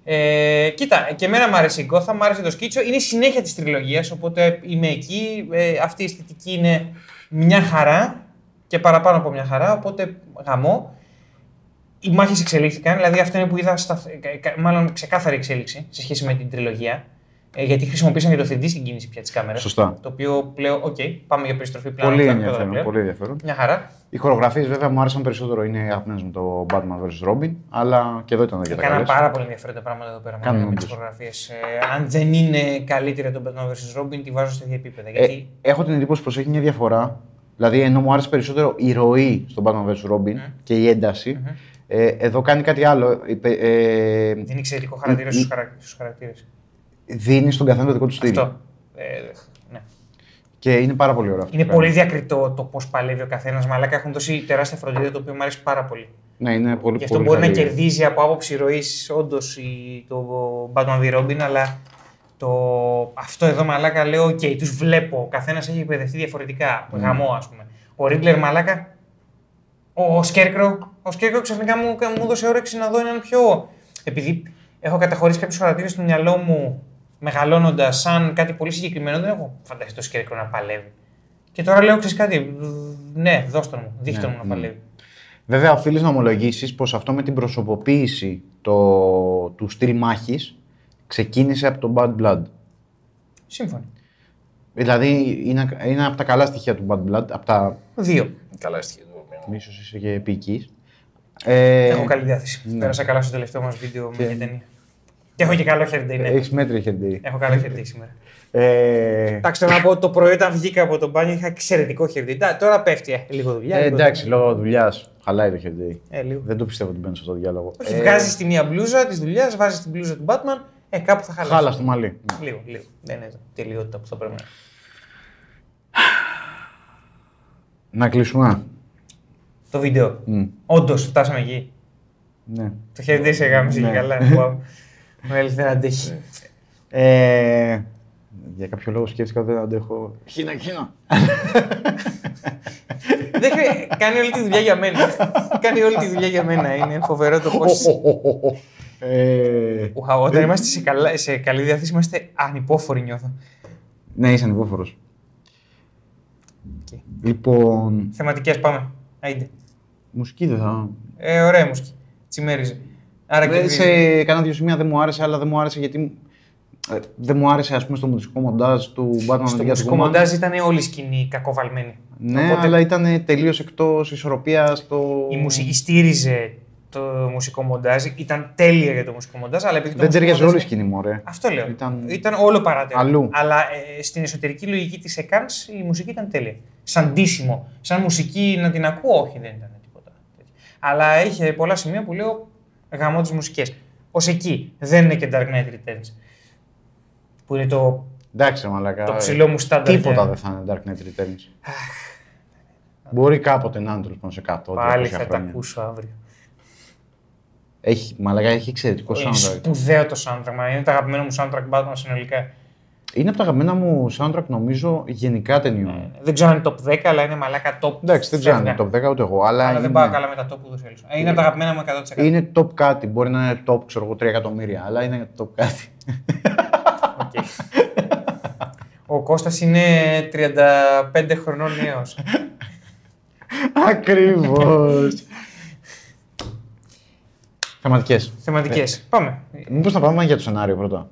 Ε, κοίτα, και εμένα μου άρεσε η Gotham, μου άρεσε το σκίτσο. Είναι η συνέχεια της τριλογίας, οπότε είμαι εκεί. Ε, αυτή η αισθητική είναι μια χαρά και παραπάνω από μια χαρά, οπότε γαμώ. Οι μάχες εξελίχθηκαν, δηλαδή αυτό είναι που είδα, στα, κα- μάλλον ξεκάθαρη εξέλιξη σε σχέση με την τριλογία. Ε, γιατί χρησιμοποίησαν και το 3D στην κίνηση πια της κάμερας. Σωστά. Το οποίο πλέον, οκ, πάμε για περιστροφή πλέον. Πολύ αυτό εδώ ενδιαφέρον, πλέον. πολύ ενδιαφέρον. Μια χαρά. Οι χορογραφίες βέβαια μου άρεσαν περισσότερο, είναι αγαπημένε με το Batman vs. Robin, αλλά και εδώ ήταν αρκετά Έκανα καλές. πάρα πολύ ενδιαφέροντα πράγματα εδώ πέρα Κάνουν με τις όντως. φωτογραφίε. Ε, αν δεν είναι καλύτερη από τον Batman vs. Robin, τη βάζω σε ίδια επίπεδα. Ε, Γιατί έχω την εντύπωση πως έχει μια διαφορά. Δηλαδή, ενώ μου άρεσε περισσότερο η ροή στον Batman vs. Robin και η ένταση, ε, εδώ κάνει κάτι άλλο. Ε, ε, δίνει εξαιρετικό χαρακτήρα η- στους χαρακτήρες. Δίνεις στον καθένα το δικό του στυλ. Αυτό. Ε, ναι. Και είναι πάρα πολύ ωραίο αυτό. Είναι που κάνει. πολύ διακριτό το πώς παλεύει ο καθένας. Μαλάκα έχουν δώσει τεράστια φροντίδα το οποίο μου αρέσει πάρα πολύ. Ναι, είναι πολύ Γι' αυτό πολύ μπορεί να καλή. κερδίζει από άποψη ροής όντως το Batman v Robin, αλλά το... αυτό εδώ μαλάκα λέω: OK, τους βλέπω. Ο καθένας έχει εκπαιδευτεί διαφορετικά. Ναι. Γαμό, ας πούμε. Ο Ρίγκλερ μαλάκα. Ο, ο Σκέρκρο. Ο Σκέρκρο ξαφνικά μου, μου έδωσε όρεξη να δω έναν πιο. Επειδή έχω καταχωρήσει κάποιους χαρακτήρε στο μυαλό μου μεγαλώνοντας σαν κάτι πολύ συγκεκριμένο, δεν έχω φανταστεί το Σκέρκρο να παλεύει. Και τώρα λέω: Ξέρεις κάτι, ναι, δώστε μου, δείχτε Ναι, μου να ναι. παλεύει. Βέβαια, οφείλεις να ομολογήσεις πως αυτό με την προσωποποίηση το, του στυλ μάχης ξεκίνησε από το Bad Blood. Σύμφωνοι. Δηλαδή, είναι, είναι από τα καλά στοιχεία του Bad Blood, από τα. Δύο. Καλά στοιχεία του. ίσως είσαι και επίκης. Ε, Έχω καλή διάθεση. ναι. Πέρασα καλά στο τελευταίο μας βίντεο με Και- την ταινία. Και έχω και καλό χέρι ναι. Έχεις μέτρη χέρι. Έχω καλό χέρι σήμερα. Ε, Εντάξει, θέλω να πω το πρωί όταν βγήκα από τον μπάνιο είχα εξαιρετικό χέρι. Τώρα πέφτει ε, λίγο δουλειά. ε, λίγο εντάξει, δουλειά. λόγω δουλειάς χαλάει το χέρι. Ε, λίγο. Δεν το πιστεύω ότι μπαίνει σε αυτό το διάλογο. Όχι, Ε, βγάζεις τη μία μπλούζα της δουλειάς, βάζεις την μπλούζα του Batman, ε, κάπου θα χαλάσει. Χάλα στο μαλλί. Λίγο, λίγο. Δεν είναι τελειότητα που θα πρέπει να. Να κλείσουμε. Το βίντεο. Μμ. Όντως, φτάσαμε εκεί. Ναι. Το χέρι δεν σε γάμισε και Ναι. καλά. Wow. Με έλθει δεν αντέχει. Ε, για κάποιο λόγο σκέφτηκα ότι δεν αντέχω. Χίνα, χίνα. Δεν χρει- Κάνει όλη τη δουλειά για μένα. Κάνει όλη τη δουλειά για μένα. Είναι φοβερό το πώ. ε, Όταν είμαστε σε, καλά, σε καλή διάθεση, είμαστε ανυπόφοροι, νιώθω. ναι, είσαι ανυπόφορος. Οκ. Λοιπόν, Θεματικές, πάμε. Άιντε. μουσική δεν θα. Ε, ωραία μουσική. Τσιμέριζε. Άρα και Ε, σε κάνα δύο σημεία δεν μου άρεσε, αλλά δεν μου άρεσε γιατί. ε, δεν μου άρεσε, ας πούμε, στο μουσικό μοντάζ του Batman στο and μουσικό μοντάζ ήταν όλη η σκηνή κακοβαλμένη. Ναι, Οπότε αλλά ήταν τελείως εκτός ισορροπίας το. η μουσική στήριζε το μουσικό μοντάζ. Ήταν τέλεια για το μουσικό μοντάζ, αλλά επειδή το Δεν μουσικό ταιριάζει μοντάζ- όλη η σκηνή, μωρέ. Αυτό λέω. Ήταν- Ήταν, όλο παράτερα. Αλλού. Αλλά ε, στην εσωτερική λογική της ΕΚΑΝΣ η μουσική ήταν τέλεια. Σαν ντύσιμο. Σαν μουσική να την ακούω, όχι, δεν ήταν τίποτα. τέτοιο. Αλλά είχε πολλά σημεία που λέω γαμώ τις μουσικές. Ω εκεί. Δεν είναι και Dark Knight Returns. Που είναι το, Εντάξει, ρε μαλακά. το ψηλό μου στάνταρ. Τίποτα για- δεν θα είναι Dark Knight Returns. Μπορεί κάποτε να είναι τέλος πάντων σε 100 Πάλι 200 θα τα χρόνια. ακούσω αύριο. Έχει, μαλακά, έχει εξαιρετικό Είναι soundtrack. σπουδαίο το soundtrack. μα Είναι το αγαπημένο μου soundtrack Batman συνολικά. Είναι από τα αγαπημένα μου soundtrack νομίζω γενικά ταινιών. Δεν ξέρω αν είναι top 10, αλλά είναι μαλάκα top. Εντάξει, δεν ξέρω αν είναι φεύγα. top 10 ούτε εγώ, αλλά, Αλλά είναι, δεν πάω καλά με τα top που ούτως ή άλλως. Ε, Είναι από τα αγαπημένα μου 100%. είναι top κάτι. Μπορεί να είναι top ξέρω εγώ, 3 εκατομμύρια, αλλά είναι top κάτι. Οκ. Ο Κώστας είναι 35 χρονών νέος. Ακριβώς. Θεματικές. Θεματικές. Πάμε. Μήπως θα πάμε για το σενάριο πρώτα.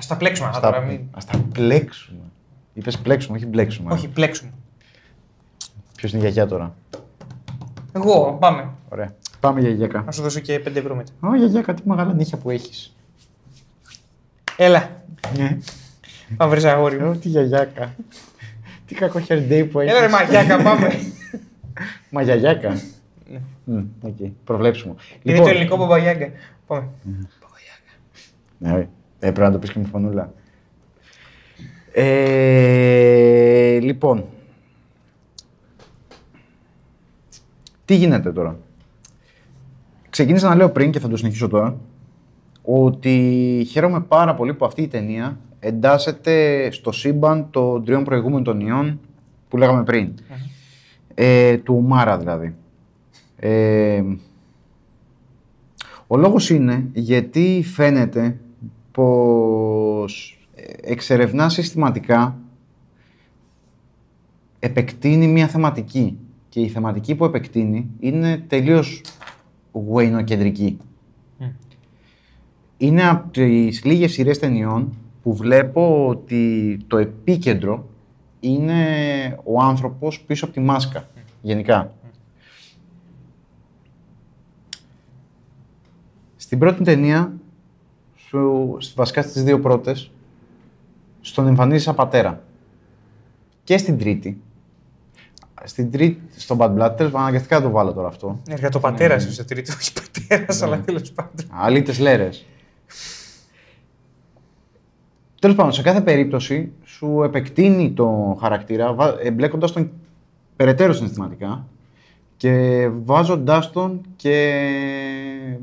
Ας τα πλέξουμε αυτά Στα- τώρα. Μην... Ας τα πλέξουμε. Είπες πλέξουμε, όχι μπλέξουμε. Όχι, πλέξουμε. Ποιος είναι η γιαγιά τώρα; Εγώ, πάμε. Ωραία. Πάμε για γιαγιάκα. Να σου δώσω και 5 ευρώ μετά. Ω, γιαγιάκα, τι μεγάλα νύχια που έχεις. Έλα, Ναι. πάμε βρεις αγόρι μου. Ω, τι γιαγιάκα. τι κακό χερντέι που έχεις. Έλα ρε μαγιάκα, πάμε. Μπάμπα Γιάγκα. Ναι. Μμ, οκ. Προβλέψιμο. Είναι το ελληνικό Μπάμπα Γιάγκα. Πάμε. Ναι, ε, πρέπει να το πεις και με φωνούλα. Ε, λοιπόν. Τι γίνεται τώρα; Ξεκίνησα να λέω πριν και θα το συνεχίσω τώρα ότι χαίρομαι πάρα πολύ που αυτή η ταινία εντάσσεται στο σύμπαν των τριών προηγούμενων ταινιών που λέγαμε πριν. Ε, του Ουμάρα δηλαδή. Ε, ο λόγος είναι γιατί φαίνεται πως εξερευνά συστηματικά επεκτείνει μια θεματική και η θεματική που επεκτείνει είναι τελείως γουεϊνοκεντρική. Μμ. Είναι από τις λίγες σειρές ταινιών που βλέπω ότι το επίκεντρο είναι ο άνθρωπος πίσω από τη μάσκα, γενικά. Στην πρώτη ταινία, σου, στη- βασικά στις δύο πρώτες, στον εμφανίζει σαν πατέρα. Και στην τρίτη. Στην τρίτη, στον Bad Blood, τέλος πάντων, αναγκαστικά να το βάλω τώρα αυτό. Έργα το πατέρα σου στο τρίτο, όχι πατέρας, αλλά τέλος πάντων. Αλήτες λέρες. Τέλος πάντων, σε κάθε περίπτωση σου επεκτείνει το χαρακτήρα, βα- εμπλέκοντας τον περαιτέρω συναισθηματικά και βάζοντάς τον και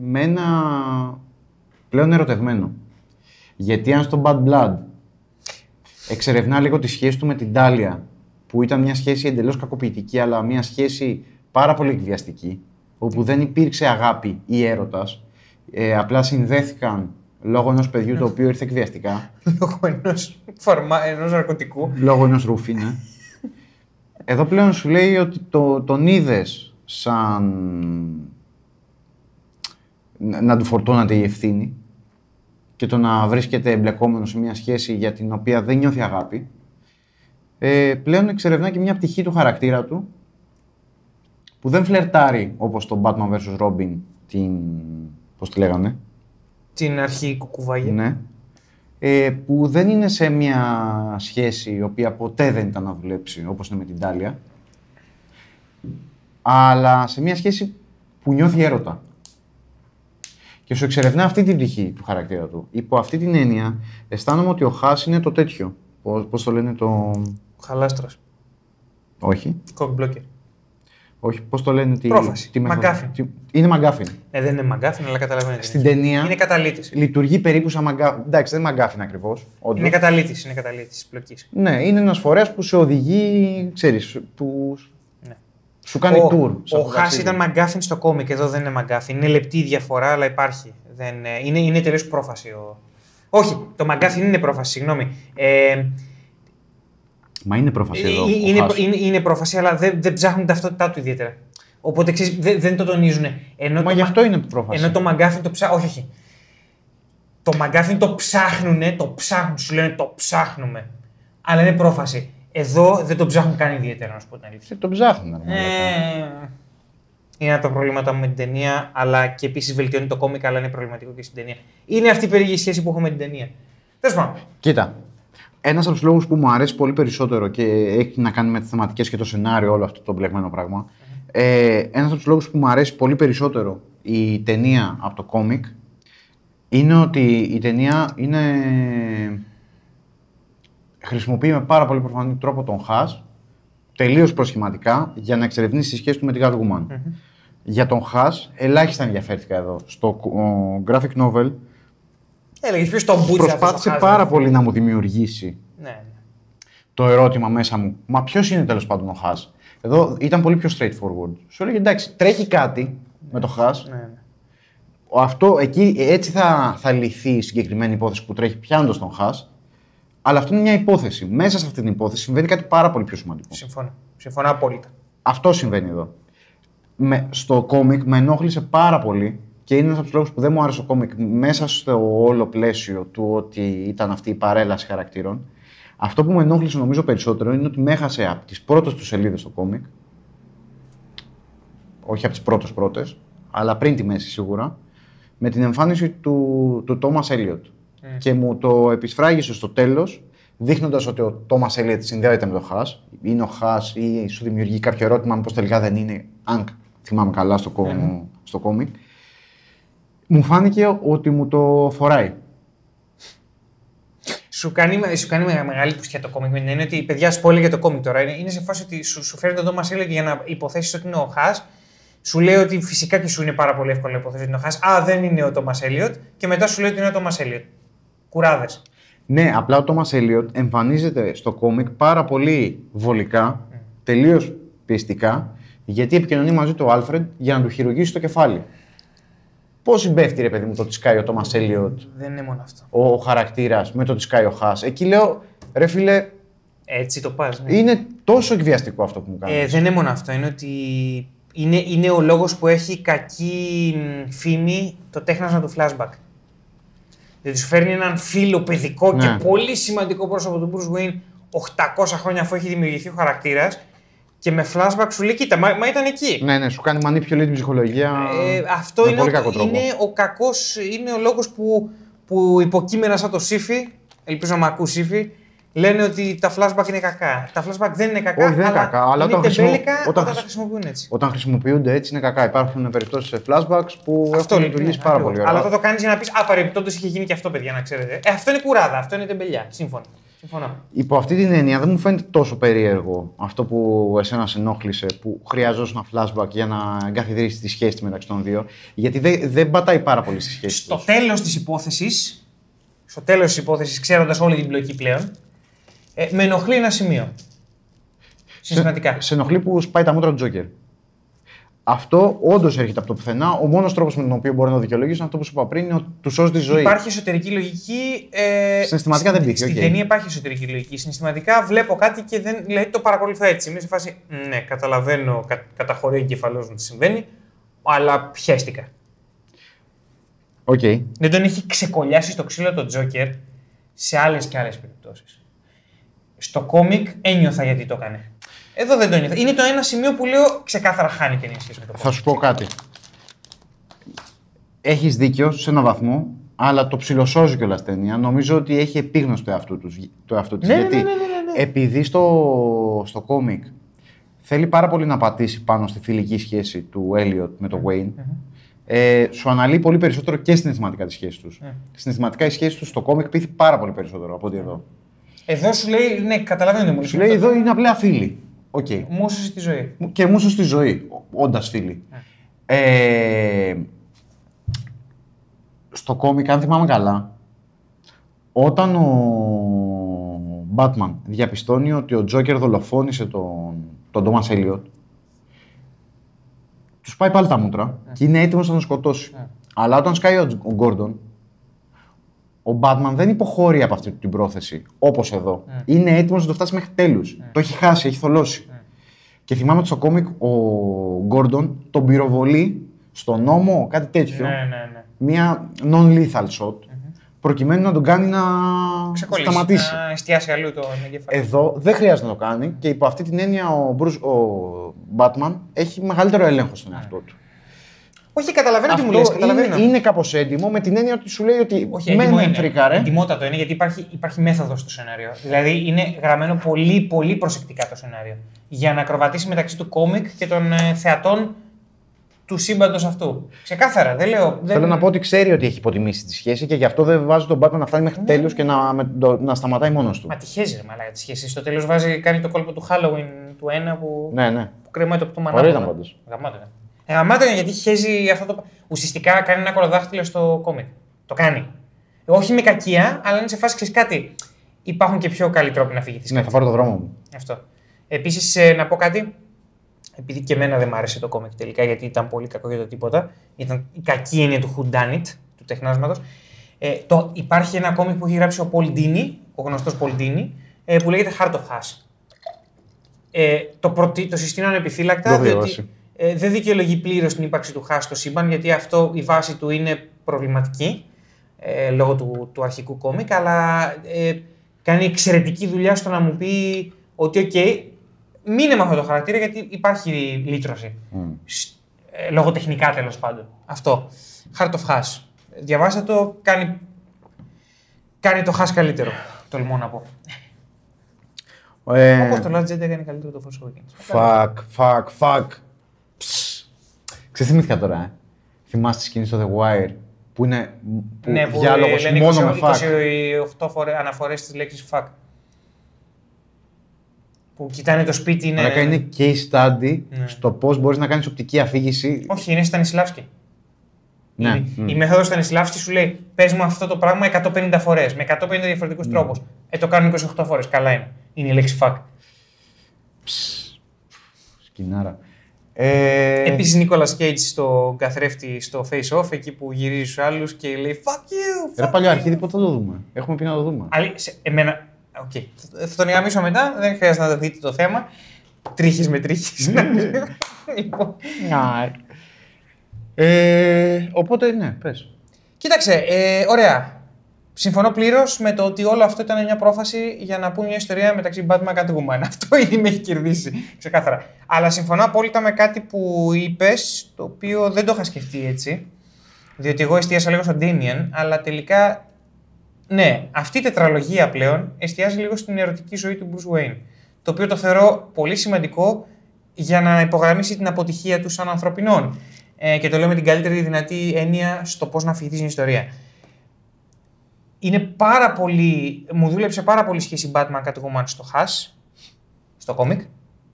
με ένα πλέον ερωτευμένο. Γιατί αν στο Bad Blood εξερευνά λίγο τη σχέση του με την Τάλια, που ήταν μια σχέση εντελώς κακοποιητική, αλλά μια σχέση πάρα πολύ εκβιαστική, όπου δεν υπήρξε αγάπη ή έρωτας, ε, απλά συνδέθηκαν λόγω ενός παιδιού το οποίο ήρθε εκβιαστικά, Λόγω ενός φαρμα... ενός ναρκωτικού. λόγω ενός ρούφι, ναι. Εδώ πλέον σου λέει ότι το, τον είδες σαν να, να του φορτώνατε η ευθύνη και το να βρίσκεται εμπλεκόμενος σε μια σχέση για την οποία δεν νιώθει αγάπη. Ε, πλέον εξερευνά και μια πτυχή του χαρακτήρα του που δεν φλερτάρει όπως το Batman vs. Robin την... πώς τη λέγανε, Την αρχή κουκουβάγια. Ναι. Ε, που δεν είναι σε μια σχέση η οποία ποτέ δεν ήταν να δουλέψει, όπως είναι με την Τάλια. Αλλά σε μια σχέση που νιώθει έρωτα. Και σου εξερευνά αυτή την πτυχή του χαρακτήρα του. Υπό αυτή την έννοια, αισθάνομαι ότι ο Χάς είναι το τέτοιο. Πώς, πώς το λένε το... Χαλάστρας. Όχι. Κοκμπλόκερ. Όχι, πώς το λένε τη... Πρόφαση. τη μεθοδο- Μαγκάφιν. τη- Είναι μαγκάφιν. Ε, δεν είναι μαγκάφιν, αλλά καταλαβαίνετε. Στην ταινία Είναι καταλήτης. λειτουργεί περίπου σαν μαγκάφιν. Εντάξει, δεν είναι μαγκάφιν ακριβώς. όντως. Είναι καταλήτης. Είναι καταλήτης της πλοκής. Ναι, είναι ένας φορέας που σε οδηγεί, ξέρεις, που Ναι. Σου κάνει ο, tour. σε Ο αυτό το Χάς ταξίδι. ήταν μαγκάφιν στο κόμικ, εδώ δεν είναι μαγκάφιν. Είναι λεπτή η διαφορά, αλλά υπάρχει. Δεν, ε, είναι είναι τελείως πρόφαση. Ο... Όχι, το μαγκάφιν είναι πρόφαση, συγγνώμη. Ε, Μα είναι πρόφαση εδώ. ο είναι, Χάς. είναι, είναι πρόφαση, αλλά δεν, δεν ψάχνουν την ταυτότητά του ιδιαίτερα. Οπότε ξέρεις, δεν, δεν το τονίζουν. Ενώ Μα το γι' μα- αυτό είναι πρόφαση. Ενώ το μαγκάφιν το ψάχνουν. Όχι, όχι. Το μαγκάφιν το ψάχνουνε, το ψάχνουν, σου λένε το ψάχνουμε. Αλλά είναι πρόφαση. Εδώ δεν το ψάχνουν καν ιδιαίτερα, να σου πω την αλήθεια. Και τον ψάχνουν. ρε μαλάκα. Ε, είναι από τα προβλήματα μου με την ταινία, αλλά και επίσης βελτιώνει το κόμικ, αλλά είναι προβληματικό και στην ταινία. Είναι αυτή η περίεργη σχέση που έχω με την ταινία. Τέλος πάντων. Κοίτα, ένας από τους λόγους που μου αρέσει πολύ περισσότερο και έχει να κάνει με τις θεματικές και το σενάριο, όλο αυτό το μπλεγμένο πράγμα. Ε, ένας από τους λόγους που μου αρέσει πολύ περισσότερο η ταινία από το κόμικ είναι ότι η ταινία είναι. Χρησιμοποιεί με πάρα πολύ προφανή τρόπο τον Χάς τελείως προσχηματικά για να εξερευνήσει τη σχέση του με την Catwoman. Για τον Χάς ελάχιστα ενδιαφέρθηκα εδώ. Στο ο, graphic novel Έλεγες ποιος τον μπούτσε προσπάθησε πάρα πολύ να μου δημιουργήσει Ναι, ναι. το ερώτημα μέσα μου. Μα ποιος είναι τέλος πάντων ο Χά. Εδώ ήταν πολύ πιο straightforward. Σου έλεγε εντάξει, τρέχει κάτι με το Χά. ναι, ναι. Αυτό εκεί έτσι θα, θα λυθεί η συγκεκριμένη υπόθεση που τρέχει πιάνοντα τον Χά. Αλλά αυτό είναι μια υπόθεση. Μέσα σε αυτή την υπόθεση συμβαίνει κάτι πάρα πολύ πιο σημαντικό. Συμφωνώ. Συμφωνώ απόλυτα. Αυτό συμβαίνει εδώ. Με, στο κόμικ με ενόχλησε πάρα πολύ και είναι ένας από τους λόγους που δεν μου άρεσε το κόμικ μέσα στο όλο πλαίσιο του ότι ήταν αυτή η παρέλαση χαρακτήρων. Αυτό που με ενόχλησε νομίζω περισσότερο είναι ότι με έχασε από τις πρώτες τους σελίδες στο κόμικ. Όχι από τις πρώτες πρώτες, αλλά πριν τη μέση σίγουρα. Με την εμφάνιση του, του Thomas Elliot. Και μου το επισφράγισε στο τέλος, δείχνοντας ότι ο Thomas Elliot συνδέεται με το Hush. Είναι ο Hush ή σου δημιουργεί κάποιο ερώτημα, μήπως τελικά δεν είναι, αν θυμάμαι καλά στο, κο- στο κόμικ. Μου φάνηκε ότι μου το φοράει. Σου κάνει, σου κάνει με- μεγάλη πουστιά το κόμικ με την έννοια ότι παιδιά spoiler για το κόμικ τώρα. Είναι, είναι σε φάση ότι σου, σου φέρνει τον Thomas Elliot για να υποθέσεις ότι είναι ο Hush. Σου λέει ότι φυσικά και σου είναι πάρα πολύ εύκολο να υποθέσεις ότι είναι ο Hush. Α, δεν είναι ο Thomas Elliot. Και μετά σου λέει ότι είναι ο Thomas Elliot. Κουράδες. Ναι, απλά ο Thomas Elliot εμφανίζεται στο κόμικ πάρα πολύ βολικά, τελείως πιεστικά, γιατί επικοινωνεί μαζί του ο Άλφρεντ για να του χειρουργήσει το κεφάλι. Πώς συμπέφτει, ρε παιδί μου, το ότι σκάει ο Thomas Elliot, Δεν είναι μόνο αυτό. ο, ο χαρακτήρας, με το ότι σκάει ο Χάς. Εκεί λέω, ρε φίλε, Έτσι το πας. Ναι. είναι τόσο εκβιαστικό αυτό που μου κάνεις. Ε, δεν είναι μόνο αυτό. Είναι ότι είναι, είναι ο λόγος που έχει κακή μ, φήμη το τέχνασμα του flashback. Διότι σου φέρνει έναν φίλο παιδικό Ναι. και πολύ σημαντικό πρόσωπο του Bruce Wayne 800 χρόνια αφού έχει δημιουργηθεί ο χαρακτήρας και με flashback σου λέει: Κοίτα, μα, μα ήταν εκεί. Ναι, ναι, σου κάνει μανίπιολη την ψυχολογία. Ε, αυτό με είναι, πολύ ο, κακό τρόπο. είναι ο κακός, είναι ο λόγος που, που υποκείμενα σαν το Σύφη, ελπίζω να με ακούς Σύφη, λένε ότι τα flashback είναι κακά. Τα flashback δεν είναι κακά, Όχι, δεν είναι αλλά, κακά, αλλά είναι όταν χρησιμο- τεμπέλικα όταν όταν, τα χρησι- χρησιμοποιούν έτσι. Όταν χρησιμοποιούνται έτσι είναι κακά. Υπάρχουν περιπτώσεις σε flashbacks που Αυτό έχουν λέει, λειτουργήσει ναι, πάρα ακριβώς. πολύ ωραία. Αλλά αυτό το κάνεις για να πεις Α, παρεμπιπτόντως είχε γίνει και αυτό, παιδιά, να ξέρετε. Ε, αυτό είναι κουράδα, αυτό είναι τεμπελιά. Σύμφωνα. Συμφωνώ. Υπό αυτή την έννοια δεν μου φαίνεται τόσο περίεργο αυτό που εσένα σε ενόχλησε, που χρειαζόταν ένα flashback για να εγκαθιδρύσεις τη σχέση μεταξύ των δύο. Γιατί δεν, δεν πατάει πάρα πολύ στη σχέση Στο τους. τέλος της υπόθεσης, στο τέλος της υπόθεσης, ξέροντας όλη την πλοκή πλέον, ε, με ενοχλεί ένα σημείο. Συστηματικά. Σε, σε ενοχλεί που σπάει τα μούτρα του Τζόκερ. Αυτό όντως έρχεται από το πουθενά. Ο μόνος τρόπος με τον οποίο μπορεί να το δικαιολογήσει είναι αυτό που σου είπα πριν, είναι ότι του σώζει τη ζωή. Υπάρχει εσωτερική λογική. Ε, Συναισθηματικά δεν μπήκε, Στην οκ. ταινία υπάρχει εσωτερική λογική. Συναισθηματικά βλέπω κάτι και δεν, δηλαδή το παρακολουθώ έτσι. Είμαι σε φάση. Ναι, καταλαβαίνω, κα, καταχωρεί ο εγκέφαλός μου τι συμβαίνει, αλλά πιέστηκα. Οκ. Δεν τον έχει ξεκωλιάσει στο ξύλο το Τζόκερ σε άλλες και άλλες περιπτώσεις. Στο κόμικ ένιωθα γιατί το έκανε. Εδώ δεν το ένιωθα. Είναι το ένα σημείο που λέω ξεκάθαρα χάνει και σχέση με το Θα σου πω κάτι. Έχεις δίκιο σε έναν βαθμό αλλά το ψιλοσώζει κιόλας ταινία. Νομίζω ότι έχει επίγνωση το εαυτό, τους, το εαυτό της. Ναι, ναι, γιατί ναι, ναι, ναι, ναι. επειδή στο, στο κόμικ θέλει πάρα πολύ να πατήσει πάνω στη φιλική σχέση του Έλιοτ με τον Wayne, ε, σου αναλύει πολύ περισσότερο και συναισθηματικά τη σχέση τους. Συναισθηματικά η σχέση τους στο κόμικ πείθει πάρα πολύ περισσότερο από ότι εδώ. Εδώ σου λέει, ναι, καταλαβαίνετε μου. Σου λέει εδώ είναι απλά φίλοι. Οκ. Μου σώσει τη ζωή. Και μου 'σωσε τη ζωή, όντας φίλοι. Ε, στο κόμικ, αν θυμάμαι καλά, όταν ο Batman διαπιστώνει ότι ο Τζόκερ δολοφόνησε τον, τον Thomas Elliot, τους πάει πάλι τα μούτρα και είναι έτοιμος να τον σκοτώσει. Αλλά όταν σκάει ο ο Γκόρντον, ο Batman δεν υποχωρεί από αυτή την πρόθεση όπως εδώ. Είναι έτοιμος να το φτάσει μέχρι τέλους. Το έχει χάσει, έχει θολώσει. Και θυμάμαι ότι στο κόμικ ο Γκόρντον τον πυροβολεί στον νόμο, κάτι τέτοιο. Ναι, ναι, ναι. Μια non-lethal shot, προκειμένου να τον κάνει να Ξεκολλήσει. σταματήσει. Να εστιάσει αλλού το εγκέφαλο. Εδώ δεν χρειάζεται να το κάνει και υπό αυτή την έννοια ο, Bruce, ο Batman έχει μεγαλύτερο έλεγχο στον εαυτό του. Όχι, καταλαβαίνω τι μου Αυτό λες, καταλαβαίνω. είναι, είναι κάπως έντιμο με την έννοια ότι σου λέει ότι Όχι, με έντιμο με είναι. φρικάρε. Εντιμότατο είναι γιατί υπάρχει, υπάρχει μέθοδος στο σενάριο. Δηλαδή είναι γραμμένο πολύ, πολύ προσεκτικά το σενάριο. Για να ακροβατήσει μεταξύ του κόμικ και των ε, θεατών του σύμπαντος αυτού. Ξεκάθαρα, δεν λέω. Δεν... Θέλω να πω ότι ξέρει ότι έχει υποτιμήσει τη σχέση και γι' αυτό δεν βάζει τον Batman να φτάνει μέχρι τέλου και να, με, το- να σταματάει μόνος του. Μα τυχαίζει ρε μαλάκα τη σχέση. Στο τέλος βάζει, κάνει το κόλπο του Halloween του ένα που, Ναι, ναι. που κρεμάει το πτώμα Ωραίος ήταν πάντως. Γαμάτο ήταν. Ε, γαμάτο ήταν γιατί χέζει αυτό το. Ουσιαστικά κάνει ένα κωλοδάχτυλο στο κόμικ. Το κάνει. Ε, όχι με κακία, αλλά είναι σε φάση ξέρεις κάτι. Υπάρχουν και πιο καλοί τρόποι να φύγει της Ναι, θα πάρω το δρόμο μου. Αυτό. Επίσης, να πω κάτι. Επειδή και εμένα δεν μ' άρεσε το κόμικ τελικά, γιατί ήταν πολύ κακό για το τίποτα. Ήταν η κακή έννοια του Whodunit, του τεχνάσματος. Ε, το, υπάρχει ένα κόμικ που έχει γράψει ο Πολ Ντίνι, ο γνωστός Πολ Ντίνι, ε, που λέγεται Heart of Hush. Ε, το, προτι, το συστήνω ανεπιφύλακτα, Το διότι διαβάσει. Ε, δεν δικαιολογεί πλήρως την ύπαρξη του Hush στο σύμπαν, γιατί αυτό η βάση του είναι προβληματική ε, λόγω του, του αρχικού κόμικ, αλλά ε, κάνει εξαιρετική δουλειά στο να μου πει ότι, οκ, μείνε με αυτό το χαρακτήρα γιατί υπάρχει λύτρωση. Σ- Ε, λογοτεχνικά τέλος πάντων. Αυτό. Heart of Hush. Διαβάστε το, κάνει, κάνει το Hash καλύτερο. Τολμώ να πω. Ε, Όπως το Last Jedi έκανε καλύτερο το Force Awakens. Fuck, fuck, fuck. Ψ. Ξέρεις τι θυμήθηκα τώρα, ε. Θυμάστε τη σκηνή στο The Wire που είναι που ναι, που διάλογος λένε μόνο 20 με fuck. 28 φορέ, αναφορές της λέξης fuck. Που κοιτάνε το σπίτι είναι... Μαλάκα, είναι case study Ναι. στο πώς μπορείς να κάνεις οπτική αφήγηση. Όχι, είναι Στανισλάβσκι. Ναι. Η, μμ. η μέθοδος Στανισλάβσκι σου λέει: Πες μου αυτό το πράγμα 150 φορές, με 150 διαφορετικούς Ναι. τρόπους. Ε, το κάνουν 28 φορές. Καλά είναι. Είναι η λέξη fuck. Σκινάρα. Ε, Επίσης, Νίκολας Κέιτς στο καθρέφτη στο Face/Off, εκεί που γυρίζει στους άλλους και λέει Fuck you! Ρε Fuck παλιό you». αρχίδι, πότε θα το δούμε; Έχουμε πει να το δούμε. Αλή- σε- εμένα. Οκ. Θα- Θα τον γαμίσω μετά, δεν χρειάζεται να το δείτε το θέμα. Τρίχες με τρίχες. λοιπόν. Ε, οπότε, ναι, πες. Κοίταξε, ε, ωραία. Συμφωνώ πλήρως με το ότι όλο αυτό ήταν μια πρόφαση για να πούμε μια ιστορία μεταξύ Batman και Catwoman. Αυτό ήδη με έχει κερδίσει. Ξεκάθαρα. Αλλά συμφωνώ απόλυτα με κάτι που είπες, το οποίο δεν το είχα σκεφτεί έτσι. Διότι εγώ εστίασα λίγο στον Damien, αλλά τελικά. Ναι, αυτή η τετραλογία πλέον εστιάζει λίγο στην ερωτική ζωή του Bruce Wayne. Το οποίο το θεωρώ πολύ σημαντικό για να υπογραμμίσει την αποτυχία του σαν ανθρωπινών. Ε, και το λέω με την καλύτερη δυνατή έννοια στο πώς να αφηγηθεί την ιστορία. Είναι πάρα πολύ. Μου δούλεψε πάρα πολύ σχέση Batman Catwoman στο Hash, στο κόμικ.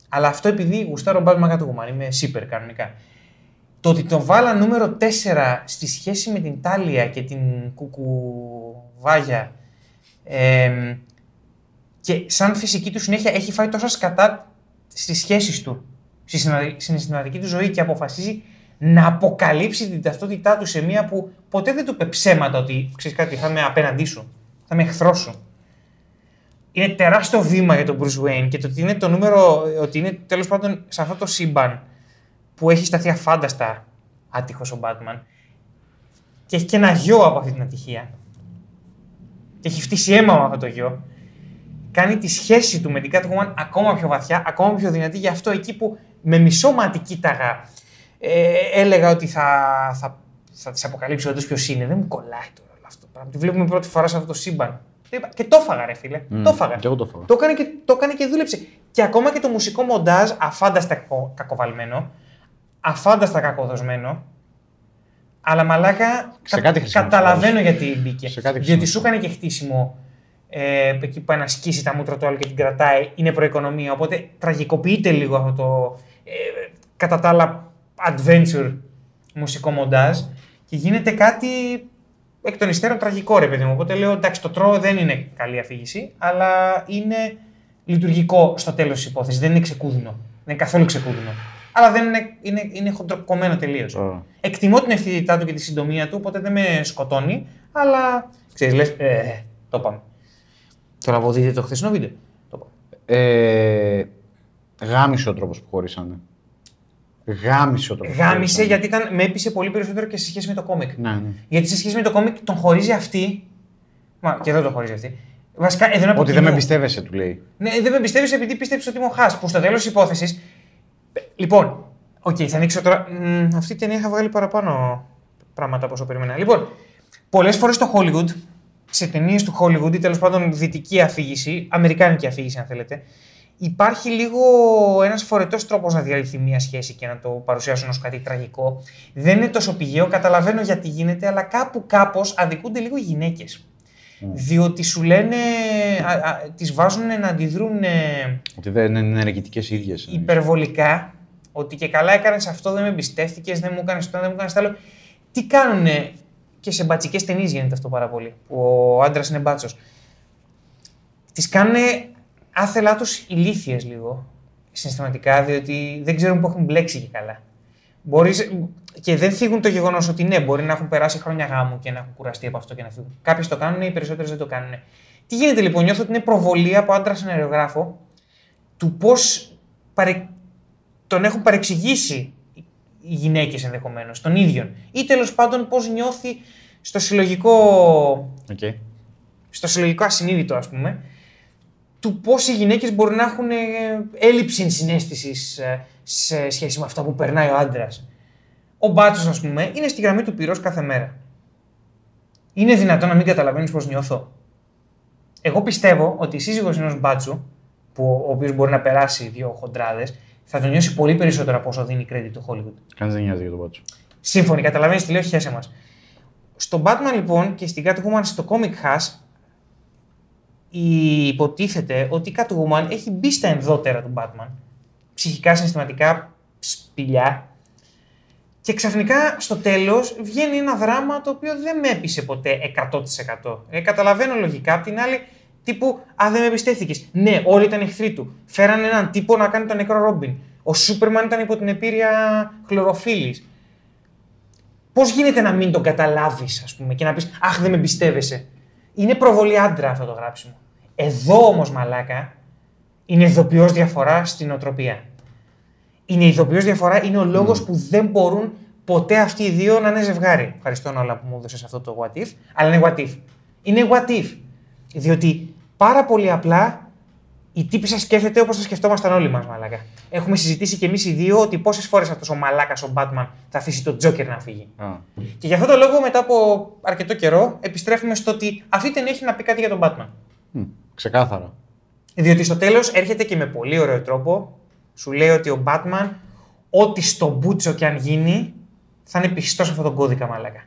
Αλλά αυτό επειδή γουστάρω Batman Catwoman, είμαι super κανονικά. Το ότι το βάλα νούμερο 4 στη σχέση με την Τάλια και την Κουκουβάγια εμ, και σαν φυσική του συνέχεια έχει φάει τόσα σκατά στις σχέσεις του, στη συνα- στην συναισθηματική του ζωή και αποφασίζει να αποκαλύψει την ταυτότητά του σε μία που ποτέ δεν του είπε ψέματα ότι ξέρεις κάτι, θα είμαι απέναντί σου, θα είμαι εχθρό σου. Είναι τεράστιο βήμα για τον Bruce Wayne και το ότι είναι το νούμερο, ότι είναι τέλος πάντων σε αυτό το σύμπαν που έχει σταθεί αφάνταστα άτυχος ο Batman και έχει και ένα γιο από αυτή την ατυχία και έχει φτύσει αίμα με αυτό το γιο κάνει τη σχέση του με την Catwoman ακόμα πιο βαθιά, ακόμα πιο δυνατή γι' αυτό εκεί που με μισό μάτι κοίταγα ε, έλεγα ότι θα, θα, θα της αποκαλύψει όντως ποιος είναι δεν μου κολλάει τώρα όλο αυτό Τη βλέπουμε πρώτη φορά σε αυτό το σύμπαν. Και το έφαγα, ρε φίλε. Το έφαγα. Και εγώ το έφαγα. Το έκανε και, το έκανε και δούλεψε. Και ακόμα και το μουσικό μοντάζ, αφάνταστα κακο- κακοβαλμένο, αφάνταστα κακοδοσμένο, αλλά μαλάκα Σε κα- κάτι χρησιμοποιείς καταλαβαίνω γιατί μπήκε. Σε κάτι Διότι χρησιμοποιείς. σου έκανε και χτίσιμο ε, εκεί που ένα σκίσει τα μούτρα του άλλου και την κρατάει, είναι προοικονομία. Οπότε τραγικοποιείται λίγο αυτό το ε, κατά τα άλλα adventure μουσικό μοντάζ και γίνεται κάτι εκ των υστέρων τραγικό ρε παιδί μου. Οπότε λέω εντάξει το τρώω δεν είναι καλή αφήγηση, αλλά είναι λειτουργικό στο τέλος της υπόθεσης. Δεν είναι ξεκούδινο. Δεν είναι καθόλου ξεκούδινο. Αλλά δεν είναι, είναι, είναι χοντροκομμένο τελείως. Ωραία. Εκτιμώ την ευθύτητά του και τη συντομία του, οπότε δεν με σκοτώνει, αλλά ξέρεις, λε. Ε, το πάμε. Τώρα από δείτε το χθεσινό βίντεο. Το πάμε. Ε, γάμισε ο τρόπος που χωρίσανε. Γάμισε ο τρόπο. Γάμισε γιατί ήταν, με έπεισε πολύ περισσότερο και σε σχέση με το κόμικ. Ναι, ναι. Γιατί σε σχέση με το κόμικ τον χωρίζει αυτή. Μα και εδώ τον χωρίζει αυτή. Βασικά εδώ είναι από Ότι δεν με κοινού. εμπιστεύεσαι, του λέει. Ναι, δεν με πιστεύει επειδή πίστεψες ότι είμαι ο Hush. Που στο τέλος της υπόθεση. Λοιπόν, οκ, θα ανοίξω τώρα. Μ, αυτή η ταινία είχα βγάλει παραπάνω πράγματα από όσο περίμενα. Λοιπόν, πολλές φορές στο Hollywood, σε ταινίες του Hollywood ή τέλος πάντων δυτική αφήγηση, αμερικάνικη αφήγηση αν θέλετε, υπάρχει λίγο ένας φορετός τρόπος να διαλυθεί μια σχέση και να το παρουσιάσουν ως κάτι τραγικό. Δεν είναι τόσο πηγαίο, καταλαβαίνω γιατί γίνεται, αλλά κάπου κάπως αδικούνται λίγο οι γυναίκες. Διότι σου λένε, α, α, τις βάζουν να αντιδρούν ε, Ότι δεν είναι ενεργητικές ίδιες. υπερβολικά, ότι και καλά έκανες αυτό, δεν με εμπιστεύτηκες, δεν μου έκανες το ένα, δεν μου έκανες το άλλο. Τι κάνουνε, και σε μπατσικές ταινίες γίνεται αυτό πάρα πολύ, που ο άντρας είναι μπάτσος. Τις κάνουν άθελά τους ηλίθιες λίγο, συναισθηματικά, διότι δεν ξέρουν που έχουν μπλέξει και καλά. Μπορείς, και δεν θίγουν το γεγονός ότι ναι, μπορεί να έχουν περάσει χρόνια γάμου και να έχουν κουραστεί από αυτό και να φύγουν. Κάποιες το κάνουν, οι περισσότερες δεν το κάνουν. Τι γίνεται λοιπόν, νιώθω ότι είναι προβολή από άντρα σεναριογράφο του πώς παρε... τον έχουν παρεξηγήσει οι γυναίκες ενδεχομένως, τον ίδιον. Ή τέλος πάντων πώς νιώθει στο συλλογικό, Okay. στο συλλογικό ασυνείδητο, ας πούμε, του πώς οι γυναίκες μπορεί να έχουν ε, έλλειψη συνέστηση σε σχέση με αυτά που περνάει ο άντρας. Ο μπάτσος, ας πούμε, είναι στη γραμμή του πυρός κάθε μέρα. Είναι δυνατόν να μην καταλαβαίνεις πώς νιώθω; Εγώ πιστεύω ότι η σύζυγος ενός μπάτσου, που, ο οποίος μπορεί να περάσει δύο χοντράδες, θα τον νιώσει πολύ περισσότερο από όσο δίνει credit το Hollywood. Κανείς δεν νοιάζει για τον μπάτσο. Σύμφωνοι, καταλαβαίνεις τι λέω, χέσε μας. Στο Batman λοιπόν και στην Catwoman στο Comic Hash η- υποτίθεται ότι η Catwoman έχει μπει στα ενδότερα του Batman. Ψυχικά, συναισθηματικά, σπηλιά. Και ξαφνικά στο τέλος βγαίνει ένα δράμα το οποίο δεν με έπεισε ποτέ 100%. Ε, καταλαβαίνω λογικά. Απ' την άλλη, τύπου, Α, δεν με εμπιστεύτηκες. Ναι, όλοι ήταν εχθροί του. Φέραν έναν τύπο να κάνει τον νεκρό Ρόμπιν. Ο Σούπερμαν ήταν υπό την επίρρεια χλωροφύλης. Πώς γίνεται να μην τον καταλάβεις, ας πούμε, και να πεις Αχ, δεν με εμπιστεύεσαι. Είναι προβολή άντρα αυτό το γράψιμο. Εδώ όμως, μαλάκα, είναι ηθοποιό διαφορά στην οτροπία. Είναι ηθοποιό διαφορά, είναι ο λόγος που δεν μπορούν ποτέ αυτοί οι δύο να είναι ζευγάρι. Ευχαριστώ όλα που μου έδωσες αυτό το what if, αλλά είναι what if. Είναι what if. Διότι πάρα πολύ απλά η τύπησα σκέφτεται όπως θα σκεφτόμασταν όλοι μας, μαλάκα. Έχουμε συζητήσει κι εμείς οι δύο ότι πόσες φορές αυτός ο μαλάκας, ο Batman, θα αφήσει τον Τζόκερ να φύγει. Α. Και γι' αυτό το λόγο, μετά από αρκετό καιρό, επιστρέφουμε στο ότι αυτή δεν έχει να πει κάτι για τον Batman. Μ, Ξεκάθαρα. Διότι στο τέλος έρχεται και με πολύ ωραίο τρόπο, σου λέει ότι ο Batman, ό,τι στο μπούτσο και αν γίνει, θα είναι πιστός σε αυτόν τον κώδικα, μαλάκα.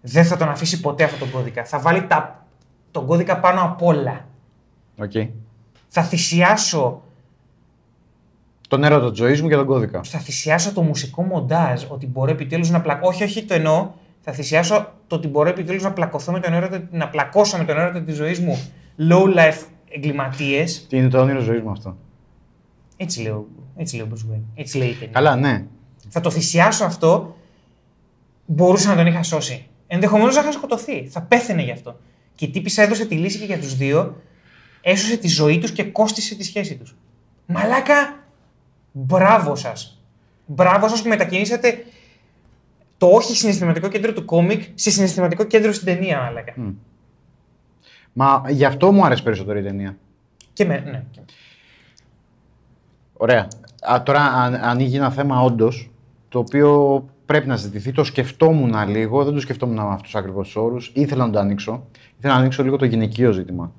Δεν θα τον αφήσει ποτέ αυτόν τον κώδικα. Θα βάλει τα... τον κώδικα πάνω απ' όλα. Οκ. Θα θυσιάσω Τον έρωτα της ζωής μου και τον κώδικα. θα θυσιάσω το μουσικό μοντάζ ότι μπορώ επιτέλους να πλακώ. Όχι, όχι, το εννοώ. Θα θυσιάσω το ότι μπορώ επιτέλους να πλακωθώ με τον έρωτα, να πλακώσω με τον έρωτα της ζωής μου low life εγκληματίες. Τι είναι το όνειρο ζωής μου αυτό; Έτσι λέω, έτσι λέω ο Bruce Wayne. Έτσι λέει η ταινία. Καλά, ναι. Θα το θυσιάσω αυτό. Μπορούσα να τον είχα σώσει. Ενδεχομένως να είχα σκοτωθεί. Θα πέθαινε γι' αυτό. Και η τύπησα έδωσε τη λύση και για τους δύο. Έσωσε τη ζωή τους και κόστησε τη σχέση τους. Μαλάκα, μπράβο σας. Μπράβο σας που μετακινήσατε το όχι συναισθηματικό κέντρο του κόμικ σε συναισθηματικό κέντρο στην ταινία, μαλάκα. Μα γι' αυτό μου άρεσε περισσότερο η ταινία. Και με, ναι. και- Ωραία. Α, τώρα αν- ανοίγει ένα θέμα όντως το οποίο πρέπει να ζητηθεί. Το σκεφτόμουν λίγο, δεν το σκεφτόμουν με αυτούς ακριβώς τους όρους. Ήθελα να το ανοίξω. Ήθελα να ανοίξω λίγο το γυναικείο ζήτημα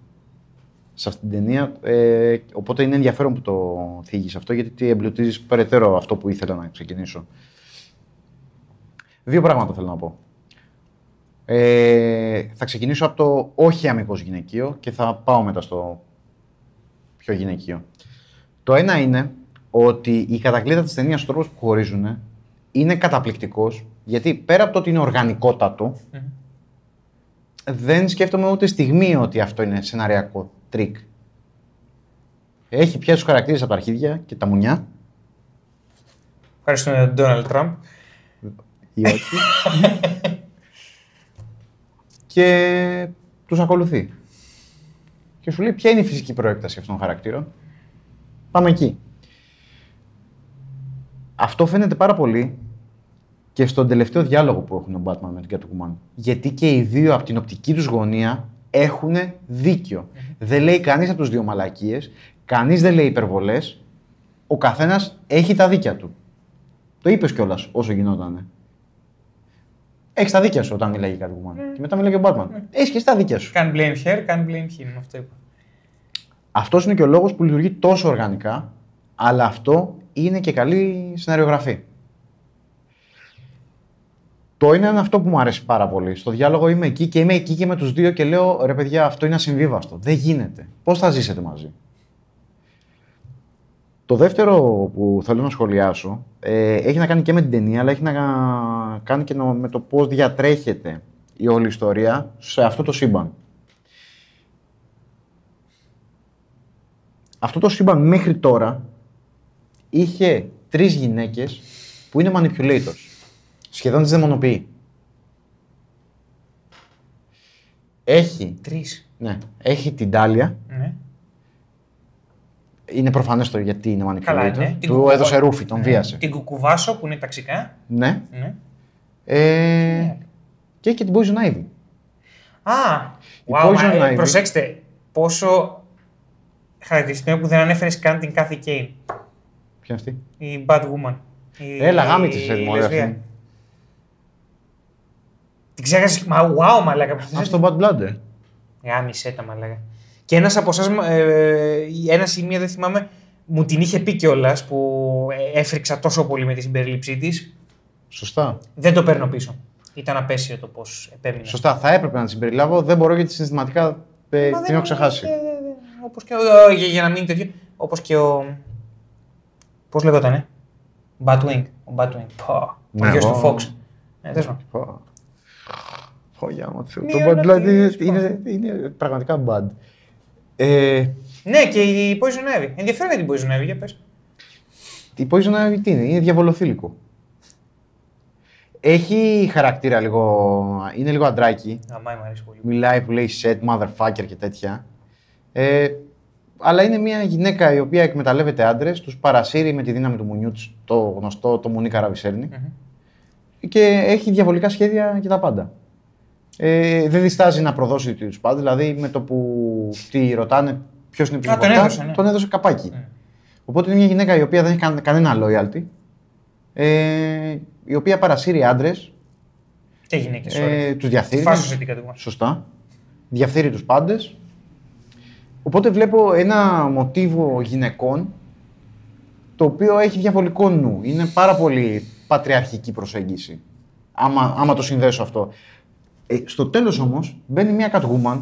σε αυτή την ταινία. Ε, οπότε είναι ενδιαφέρον που το θίγεις αυτό, γιατί εμπλουτίζεις περαιτέρω αυτό που ήθελα να ξεκινήσω. Δύο πράγματα θέλω να πω. Ε, θα ξεκινήσω από το όχι αμιγώς γυναικείο και θα πάω μετά στο πιο γυναικείο. Το ένα είναι ότι η κατακλείδα της ταινίας, ο τρόπος που χωρίζουν, είναι καταπληκτικός γιατί πέρα από το ότι είναι οργανικότατο, δεν σκέφτομαι ούτε στιγμή ότι αυτό είναι σεναριακό τρικ. Έχει πιάσει τους χαρακτήρες από τα αρχίδια και τα μουνιά. Ευχαριστούμε τον Ντόναλτ Τραμπ. Ή όχι. και τους ακολουθεί. Και σου λέει ποια είναι η φυσική προέκταση αυτών των χαρακτήρων; Πάμε εκεί. Αυτό φαίνεται πάρα πολύ και στον τελευταίο διάλογο που έχουν ο Batman με την Catwoman. Γιατί και οι δύο από την οπτική τους γωνία έχουν δίκιο. Δεν λέει κανείς από τους δύο μαλακίες, κανείς δεν λέει υπερβολές. Ο καθένας έχει τα δίκια του. Το είπες κιόλας όσο γινόταν. Έχεις τα δίκια σου όταν μιλάει για Catwoman. Και μετά μιλάει και ο Batman. Έχεις και τα δίκια σου. Can blame her, can blame him. Αυτό είπα. Αυτός είναι και ο λόγος που λειτουργεί τόσο οργανικά, αλλά αυτό είναι και καλή σεναριογραφή. Το ένα είναι αυτό που μου αρέσει πάρα πολύ. Στο διάλογο είμαι εκεί και είμαι εκεί και με τους δύο και λέω ρε παιδιά, αυτό είναι ασυμβίβαστο. Δεν γίνεται. Πώς θα ζήσετε μαζί; Το δεύτερο που θέλω να σχολιάσω ε, έχει να κάνει και με την ταινία, αλλά έχει να κάνει και με το πώς διατρέχεται η όλη ιστορία σε αυτό το σύμπαν. Αυτό το σύμπαν μέχρι τώρα είχε τρεις γυναίκες που είναι manipulators. Σχεδόν τις δαιμονοποιεί. Έχει. Τρεις. Ναι. Έχει την Τάλια. Ναι. Είναι προφανές το γιατί είναι manipulator. Καλά, ναι. Την Του κουκουβα- έδωσε ρούφι, τον Ναι. βίασε. Την κουκουβάσο που είναι ταξικά. Ναι. Ναι. Ε, και έχει και την Poison Ivy. Α, Η wow, Poison μα, ε, Ivy. προσέξτε πόσο χαρακτηριστικό που δεν ανέφερες καν την Kathy Kane, Ποια είναι αυτή; η Bad Woman. Η, Έλα, γάμη της η ε, μωρέ λεσβία. αυτή. Την ξέχασες. Μα wow, μαλάκα. Αυτό το Bad Blood, ε. Γάμισε τα μαλάκα. Και ένας από εσάς, ε, ένα ή μία δεν θυμάμαι, μου την είχε πει κιόλας που ε, έφρυξα τόσο πολύ με τη συμπερίληψή της. Σωστά. Δεν το παίρνω πίσω. Ήταν απέσιο το πώς επέμεινε. Σωστά. Θα έπρεπε να τη συμπεριλάβω. Δεν μπορώ γιατί συναισθηματικά ε, την έχω ξεχάσει. Όπως και ο. Για, για να μην τέτοιο. Όπως και ο. Πώς λεγότανε. Batwing. Ο Batwing. Πω. Ο Ναι, γιος του εγώ- Fox. Ε, δες μου. Πω. Πω, για μου Θεού. Το Μία Bad να Blood είναι, πεις, είναι, είναι πραγματικά bad. Ε, Ναι, και η Poison Ivy. Ενδιαφέρον για την Poison Ivy, για πες. η Poison Ivy τι είναι, είναι διαβολοθήλικο. Έχει χαρακτήρα λίγο, είναι λίγο αντράκι. Αμάι μου αρέσει πολύ. Μιλάει που λέει set, motherfucker και τέτοια. Ε, αλλά είναι μια γυναίκα η οποία εκμεταλλεύεται άντρες, τους παρασύρει με τη δύναμη του μουνιού τη, το γνωστό το μουνί καραβισέρνη. Μμμ. Και έχει διαβολικά σχέδια και τα πάντα. Ε, δεν διστάζει να προδώσει του πάντε. Δηλαδή με το που τη ρωτάνε ποιος είναι πιο Α, τον έδωσε, ναι. τον έδωσε καπάκι. Ναι. Οπότε είναι μια γυναίκα η οποία δεν έχει καν- κανένα loyalty. Ε, η οποία παρασύρει άντρες, Και γυναίκες. ε, τους διαφθείρει. Φάσωσε την κατηγορία. Σωστά. Διαφθείρει τους πάντες. Οπότε βλέπω ένα μοτίβο γυναικών το οποίο έχει διαβολικό νου. Είναι πάρα πολύ πατριαρχική προσέγγιση. Άμα, άμα το συνδέσω αυτό. Ε, στο τέλος όμως μπαίνει μια Catwoman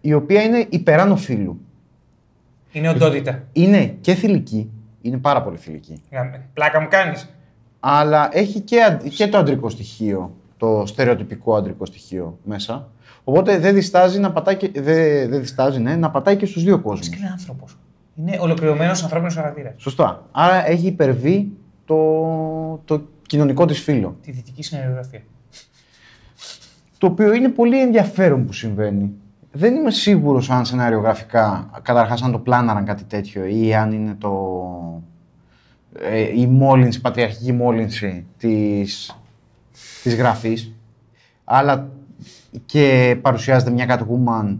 η οποία είναι υπεράνω φίλου. Είναι οντότητα. Είναι και θηλυκή, είναι πάρα πολύ θηλυκή. Γάμε. Πλάκα μου κάνεις. αλλά έχει και, αντ- και το αντρικό στοιχείο, το στερεοτυπικό αντρικό στοιχείο μέσα. Οπότε δεν διστάζει να πατάει και, δεν, δεν διστάζει, ναι, να πατάει και στους δύο Και κόσμους. είναι άνθρωπος. Είναι ολοκληρωμένος ανθρώπινος χαρακτήρας. Σωστά. Άρα έχει υπερβεί το, το κοινωνικό της φύλλο. Τη δυτική συνεργογραφία. Το οποίο είναι πολύ ενδιαφέρον που συμβαίνει. Δεν είμαι σίγουρος αν σενάριογραφικά, καταρχάς αν το πλάναραν κάτι τέτοιο ή αν είναι το, ε, η μόλυνση, η πατριαρχική μόλυνση της, της γραφής. Αλλά και παρουσιάζεται μια Catwoman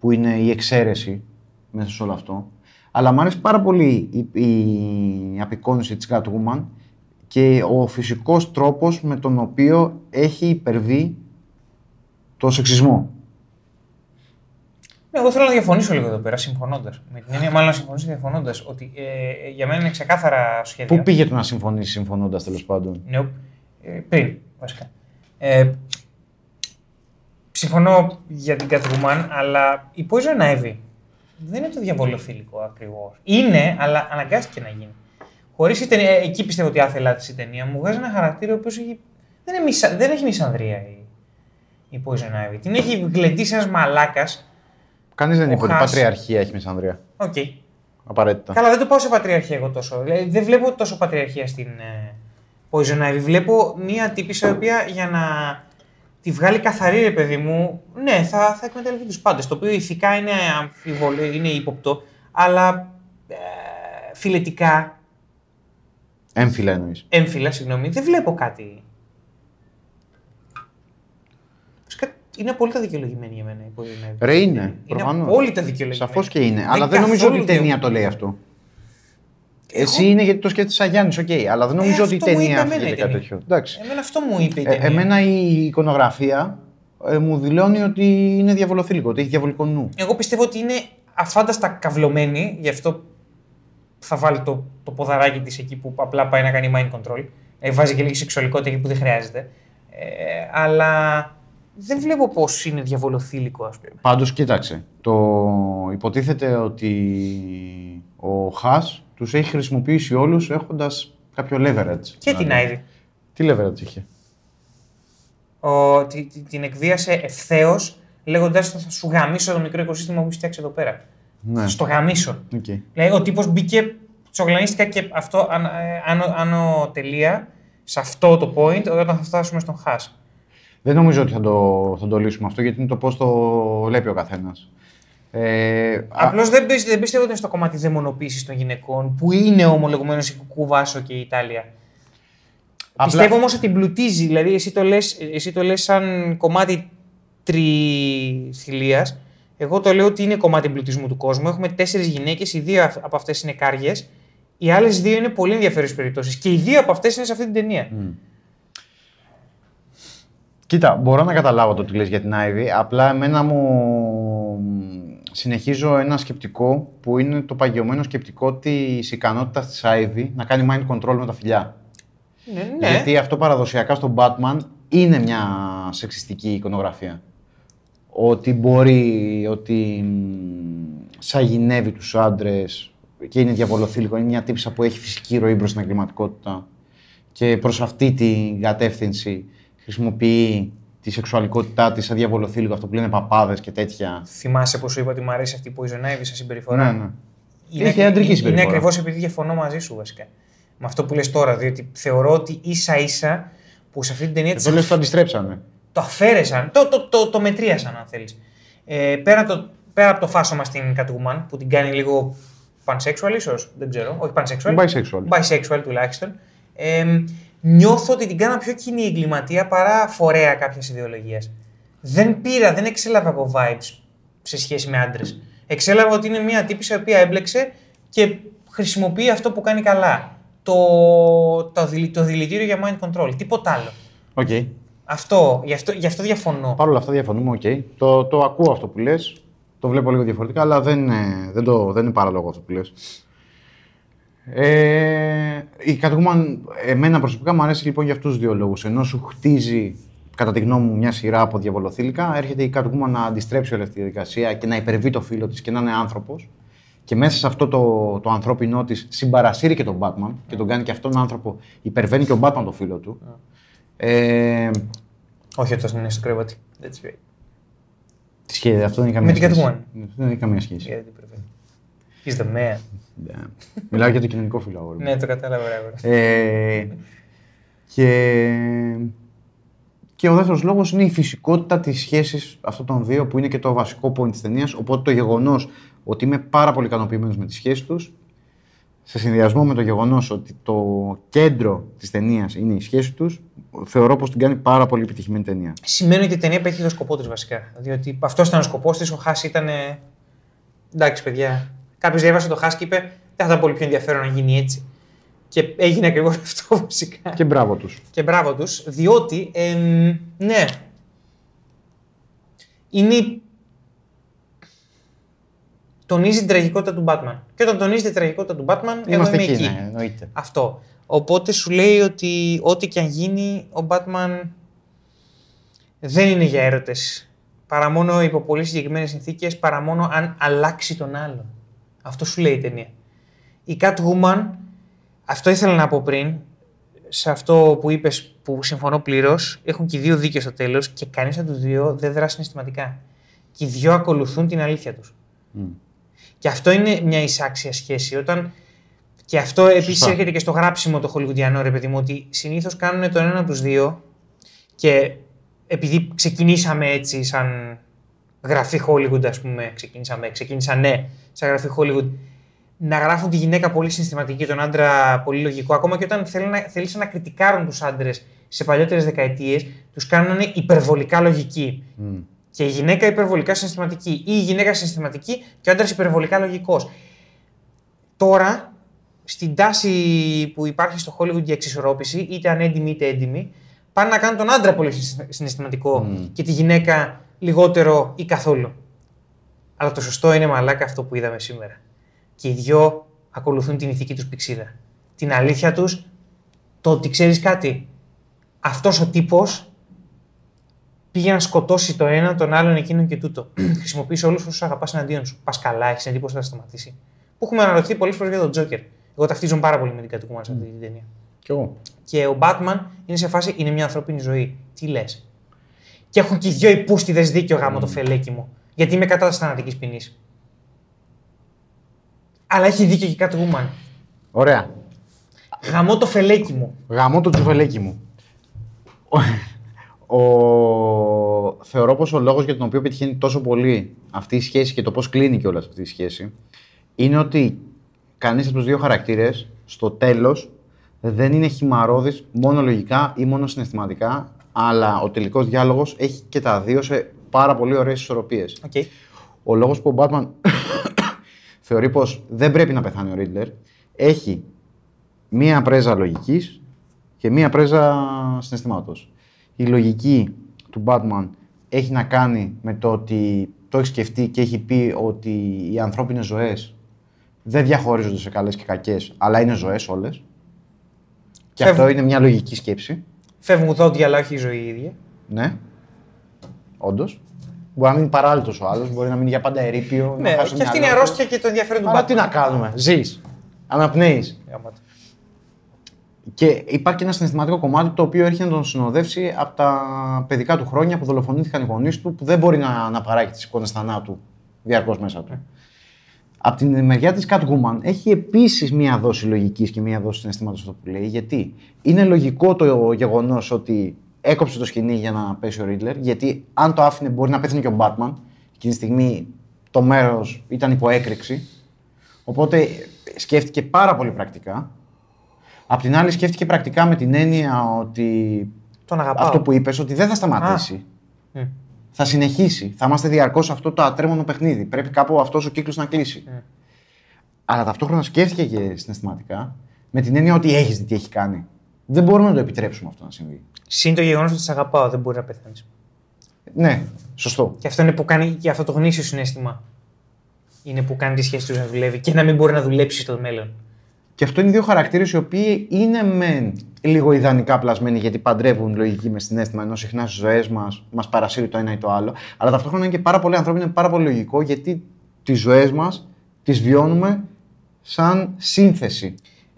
που είναι η εξαίρεση μέσα σε όλο αυτό. Αλλά μου αρέσει πάρα πολύ η, η απεικόνιση της Catwoman και ο φυσικός τρόπος με τον οποίο έχει υπερβεί το σεξισμό. Ναι, εγώ θέλω να διαφωνήσω λίγο εδώ πέρα, συμφωνώντας. Με την έννοια, μάλλον να συμφωνήσω διαφωνώντας ότι ε, για μένα είναι ξεκάθαρα σχέδια. Πού πήγε το να συμφωνήσει συμφωνώντας τέλος πάντων; Ναι, ε, πριν, βασικά. Ε, συμφωνώ για την Catwoman, αλλά η Poison Ivy δεν είναι το διαβολοθήλυκο ακριβώς. Είναι, αλλά αναγκάστηκε να γίνει. Χωρίς η ταινία, εκεί πιστεύω ότι άθελά της η ταινία μου βγάζει ένα χαρακτήρα ο οποίος έχει, δεν, είναι μισα, δεν έχει μισανδρία η, η Poison Ivy. Την έχει γλεντήσει ένας μαλάκας. Κανείς δεν Ο είπε ότι η Hush. πατριαρχία έχει μισανδρία. Οκ. Απαραίτητα. Καλά, δεν το πάω σε πατριαρχία εγώ τόσο. Δηλαδή, δεν βλέπω τόσο πατριαρχία στην ε, Poison Ivy. Βλέπω μία τύπησα η οποία για να τη βγάλει καθαρή, ρε παιδί μου, ναι, θα, θα εκμεταλλευτεί τους πάντες. Το οποίο ηθικά είναι αμφιβολό, είναι ύποπτο, αλλά ε, φιλετικά, Έμφυλα εννοείς. έμφυλα, συγγνώμη, δεν βλέπω κάτι. Βασικά, Είναι απόλυτα δικαιολογημένη για μένα η Poison Ivy. Ρε είναι, Είναι προφανώς. απόλυτα δικαιολογημένη. Σαφώς και είναι. αλλά δεν νομίζω ότι η καθόλου ταινία δια- το λέει αυτό. Εγώ- Εσύ είναι γιατί το σκέφτεσαι σαν Γιάννης, οκ. αλλά δεν νομίζω Ε, ότι η αυτό μου είπε ταινία εμένα η αφήνεται κάτι ταινία. τέτοιο. Εντάξει. Εμένα αυτό μου είπε η Ε, ταινία. εμένα η εικονογραφία ε, μου δηλώνει ότι είναι διαβολοθήλυκο, ότι έχει διαβολικό νου. Εγώ πιστεύω ότι είναι αφάνταστα καυλωμένη, γι' αυτό θα βάλει το, το ποδαράκι της εκεί που απλά πάει να κάνει mind control. Ε, βάζει και λίγη σεξουαλικότητα εκεί που δεν χρειάζεται. Ε, αλλά δεν βλέπω πώς είναι διαβολοθήλυκο, ας πούμε. Πάντως κοίταξε, το υποτίθεται ότι ο Hush τους έχει χρησιμοποιήσει όλους έχοντας κάποιο leverage. Και την Δηλαδή. Άιδη. Τι leverage είχε; Ο, τη- τη- την εκβίασε ευθέως, λέγοντας ότι θα σου γαμίσω το μικρό οικοσύστημα που έχεις φτιάξει εδώ πέρα. Ναι. Θα Στο γαμίσω. Οκ. Δηλαδή, ο τύπος μπήκε, τσογλανίστηκα και αυτό αν- ε, άνω, άνω τελεία, σε αυτό το point, όταν θα φτάσουμε στον Χάς. Δεν νομίζω ότι θα το, θα το λύσουμε αυτό γιατί είναι το πώς το βλέπει ο καθένας. Ε, α- Απλώς δεν, πι- δεν πιστεύω ότι είναι στο κομμάτι δαιμονοποίησης των γυναικών, που είναι ομολογουμένως η Κουκουβάσο και η Ιταλία. Απλά- Πιστεύω όμως ότι εμπλουτίζει. Δηλαδή, εσύ το λες, εσύ το λες σαν κομμάτι τριθυλία. Εγώ το λέω ότι είναι κομμάτι εμπλουτισμού του κόσμου. Έχουμε τέσσερις γυναίκες, οι δύο αυ- από αυτές είναι κάργες. Οι άλλες δύο είναι πολύ ενδιαφέρουσες περιπτώσεις. Και οι δύο από αυτές είναι σε αυτή την ταινία. Κοίτα, μπορώ να καταλάβω το τι λες για την Ivy, απλά εμένα μου συνεχίζω ένα σκεπτικό που είναι το παγιωμένο σκεπτικό της ικανότητας της Ivy να κάνει mind control με τα φιλιά. Ναι, ναι. Γιατί αυτό παραδοσιακά στον Batman είναι μια σεξιστική εικονογραφία. Ότι μπορεί, ότι μ, σαγηνεύει τους άντρες και είναι διαβολοθήλικο. Είναι μια τύψα που έχει φυσική ροή προς την εγκληματικότητα και προς αυτή την κατεύθυνση χρησιμοποιεί τη σεξουαλικότητά της σαν διαβολοθήλικο, αυτό που λένε παπάδες και τέτοια. Θυμάσαι που σου είπα ότι μου αρέσει αυτή η Poison Ivy σε συμπεριφορά; Ναι, ναι. Είναι, Είχε αντρική είναι, συμπεριφορά. Είναι ακριβώς επειδή διαφωνώ μαζί σου βασικά. Με αυτό που λες τώρα. Διότι θεωρώ ότι ίσα ίσα που σε αυτή την ταινία της Εδώ λες το αντιστρέψανε. το αφαίρεσαν, το, το, το, το μετρίασαν αν θέλεις. Ε, πέρα, το, πέρα από το φάσομα στην Catwoman που την κάνει λίγο pansexual ίσως, δεν ξέρω, όχι pansexual. Bisexual. Bisexual τουλάχιστον. Ε, νιώθω ότι την κάνα πιο κοινή εγκληματία παρά φορέα κάποιας ιδεολογίας. Δεν πήρα, δεν εξέλαβα εγώ vibes σε σχέση με άντρες. Εξέλαβα ότι είναι μια τύπισσα η οποία έμπλεξε και χρησιμοποιεί αυτό που κάνει καλά. Το, το, δηλη- το δηλητήριο για mind control. Τίποτα άλλο. Οκ. Αυτό, γι' αυτό, γι' αυτό διαφωνώ. Παρ' όλα αυτά διαφωνούμε, οκ. Το, το ακούω αυτό που λες, το βλέπω λίγο διαφορετικά, αλλά δεν, είναι- δεν, το, δεν είναι παράλογο αυτό που λες. Ε, η Catwoman, εμένα προσωπικά μου αρέσει λοιπόν για αυτούς τους δύο λόγους. Ενώ σου χτίζει, κατά τη γνώμη μου, μια σειρά από διαβολοθήλικα, έρχεται η Catwoman να αντιστρέψει όλη αυτή τη διαδικασία και να υπερβεί το φίλο της και να είναι άνθρωπος. Και μέσα σε αυτό το, το ανθρώπινό της συμπαρασύρει και τον Batman και τον κάνει και αυτόν τον άνθρωπο, υπερβαίνει και ο Batman το φίλο του. Ε, Όχι όταν είναι στο κρεβάτι. That's right. Τι σχέδι, αυτό δεν έχει καμία Με την σχέση. Catwoman. Ναι, Δεν έχει καμία σχέση. Γιατί πρέπει. He's the man. Ναι. Μιλάω για το κοινωνικό φύλλο. αγόρι μου. ναι, το κατάλαβα. ρε, αγόρι. Ε, και, και ο δεύτερος λόγος είναι η φυσικότητα της σχέσης αυτών των δύο, που είναι και το βασικό point της ταινίας. Οπότε το γεγονός ότι είμαι πάρα πολύ ικανοποιημένος με τη σχέση τους, σε συνδυασμό με το γεγονός ότι το κέντρο της ταινίας είναι η σχέση τους, θεωρώ πως την κάνει πάρα πολύ επιτυχημένη ταινία. Σημαίνει ότι η ταινία πέτυχε το σκοπό της βασικά. Διότι αυτό ήταν ο σκοπός της. Ο Χά ήταν. ε, Εντάξει, παιδιά. Κάποιος διάβασε το Χά και είπε: Δεν θα ήταν πολύ πιο ενδιαφέρον να γίνει έτσι. Και έγινε ακριβώς αυτό βασικά. Και μπράβο τους. Και μπράβο τους, διότι. εμ, ναι. Είναι. η- Τονίζει την τραγικότητα του Batman. Και όταν τονίζει την τραγικότητα του Batman, εγώ Είμαστε είμαι εκεί, εκεί. ναι, εννοείται. Αυτό. Οπότε σου λέει ότι ό,τι και αν γίνει, ο Batman δεν είναι για έρωτες. Παρά μόνο υπό πολύ συγκεκριμένες συνθήκες, παρά μόνο αν αλλάξει τον άλλον. Αυτό σου λέει η ταινία. Η Catwoman, αυτό ήθελα να πω πριν, σε αυτό που είπες που συμφωνώ πλήρως, έχουν και οι δύο δίκαιο στο τέλος και κανείς από τους δύο δεν δράσει συναισθηματικά. Και οι δύο ακολουθούν την αλήθεια τους. Και αυτό είναι μια εισάξια σχέση. Όταν... Και αυτό επίσης Σωστά. έρχεται και στο γράψιμο το χολιγουδιανό, ρε παιδί μου, ότι συνήθως κάνουν τον ένα από τους δύο και επειδή ξεκινήσαμε έτσι σαν γραφή Hollywood, ας πούμε, ξεκίνησαμε, ξεκίνησαν ναι, σαν γραφή Hollywood, να γράφουν τη γυναίκα πολύ συναισθηματική, τον άντρα πολύ λογικό. Ακόμα και όταν θέλουν να, θέλησαν να κριτικάρουν τους άντρες σε παλιότερες δεκαετίες, τους κάνανε υπερβολικά λογικοί. Και η γυναίκα υπερβολικά συναισθηματική. Ή η γυναίκα συναισθηματική και ο άντρας υπερβολικά λογικός. Τώρα, στην τάση που υπάρχει στο Hollywood για εξισορρόπηση, είτε ανέντιμη είτε έντιμη, πάνε να κάνουν τον άντρα πολύ συναισθη- συναισθηματικό και τη γυναίκα λιγότερο ή καθόλου. Αλλά το σωστό είναι μαλάκα αυτό που είδαμε σήμερα. Και οι δυο ακολουθούν την ηθική τους πηξίδα. Την αλήθεια τους, το ότι ξέρεις κάτι. Αυτός ο τύπος πήγε να σκοτώσει το ένα, τον άλλον, εκείνον και τούτο. Χρησιμοποιήσει όλους όσους αγαπάς εναντίον σου. Πας καλά, έχεις εντύπωση ότι θα σταματήσει. Που έχουμε αναρωτηθεί πολλές φορές για τον Τζόκερ. Εγώ ταυτίζομαι πάρα πολύ με την Catwoman σε αυτή την ταινία. Κι εγώ. Και ο Batman είναι σε φάση, είναι μια ανθρώπινη ζωή. Τι λες; Και έχουν και οι δυο υπούστιδες δίκιο γάμο το φελέκι μου. Γιατί είμαι κατά τη θανατικής ποινής. Αλλά έχει δίκιο και η Catwoman. Ωραία. Γαμώ το φελέκι μου. Γαμώ το τζουβελέκι μου. Ο... ο... Θεωρώ πως ο λόγος για τον οποίο πετυχαίνει τόσο πολύ αυτή η σχέση και το πώς κλείνει κιόλας αυτή η σχέση είναι ότι κανείς από τους δύο χαρακτήρες στο τέλος δεν είναι χειμαρρώδης μόνο λογικά ή μόνο συναισθηματικά αλλά ο τελικός διάλογος έχει και τα δύο σε πάρα πολύ ωραίες ισορροπίες. Οκ. Ο λόγος που ο Batman θεωρεί πως δεν πρέπει να πεθάνει ο Riddler έχει μία πρέζα λογικής και μία πρέζα συναισθήματος. Η λογική του Batman έχει να κάνει με το ότι το έχει σκεφτεί και έχει πει ότι οι ανθρώπινες ζωές δεν διαχωρίζονται σε καλές και κακές, αλλά είναι ζωές όλες. Και Φεύγουν. αυτό είναι μια λογική σκέψη. Φεύγουν δόντια, αλλά όχι η ζωή η ίδια. Ναι. Όντως. Μπορεί να μείνει παράλυτος ο άλλος, μπορεί να μείνει για πάντα ερείπιο. Ναι, να χάσει και το αυτή είναι η μυαλό του. αρρώστια και το ενδιαφέρον του Αλλά Batman. τι να κάνουμε. Ζεις. Αναπνέεις. Γαμώ το. Και υπάρχει και ένα συναισθηματικό κομμάτι το οποίο έρχεται να τον συνοδεύσει από τα παιδικά του χρόνια που δολοφονήθηκαν οι γονείς του, που δεν μπορεί να, να παράγει τις εικόνες θανάτου διαρκώς μέσα του. Από την μεριά της Catwoman έχει επίσης μία δόση λογικής και μία δόση συναισθήματος αυτό που λέει. Γιατί είναι λογικό το γεγονός ότι έκοψε το σκηνή για να πέσει ο Ρίτλερ, γιατί αν το άφηνε μπορεί να πέθανε και ο Batman. Εκείνη τη στιγμή το μέρος ήταν υπό έκρηξη. Οπότε σκέφτηκε πάρα πολύ πρακτικά. Απ' την άλλη, σκέφτηκε πρακτικά με την έννοια ότι Τον αγαπάω. αυτό που είπες, ότι δεν θα σταματήσει. Μμ. Θα συνεχίσει. Θα είμαστε διαρκώς σε αυτό το ατρέμονο παιχνίδι. Πρέπει κάπου αυτός ο κύκλος να κλείσει. Αλλά ταυτόχρονα σκέφτηκε και συναισθηματικά με την έννοια ότι έχεις δει τι έχει κάνει. Δεν μπορούμε να το επιτρέψουμε αυτό να συμβεί. Συν το γεγονός ότι σε αγαπάω, δεν μπορεί να πεθάνεις. Ναι, σωστό. Και αυτό είναι που κάνει και αυτό το γνήσιο συνέστημα. Είναι που κάνει τη σχέση του να δουλεύει και να μην μπορεί να δουλέψει στο μέλλον. Και αυτό είναι δύο χαρακτήρες οι οποίοι είναι μεν λίγο ιδανικά πλασμένοι γιατί παντρεύουν λογική μες συνέστημα ενώ συχνάς στις ζωές μας μας παρασύρει το ένα ή το άλλο. Αλλά ταυτόχρονα είναι και πάρα πολύ ανθρώπινο, είναι πάρα πολύ λογικό γιατί τις ζωές μας τις βιώνουμε σαν σύνθεση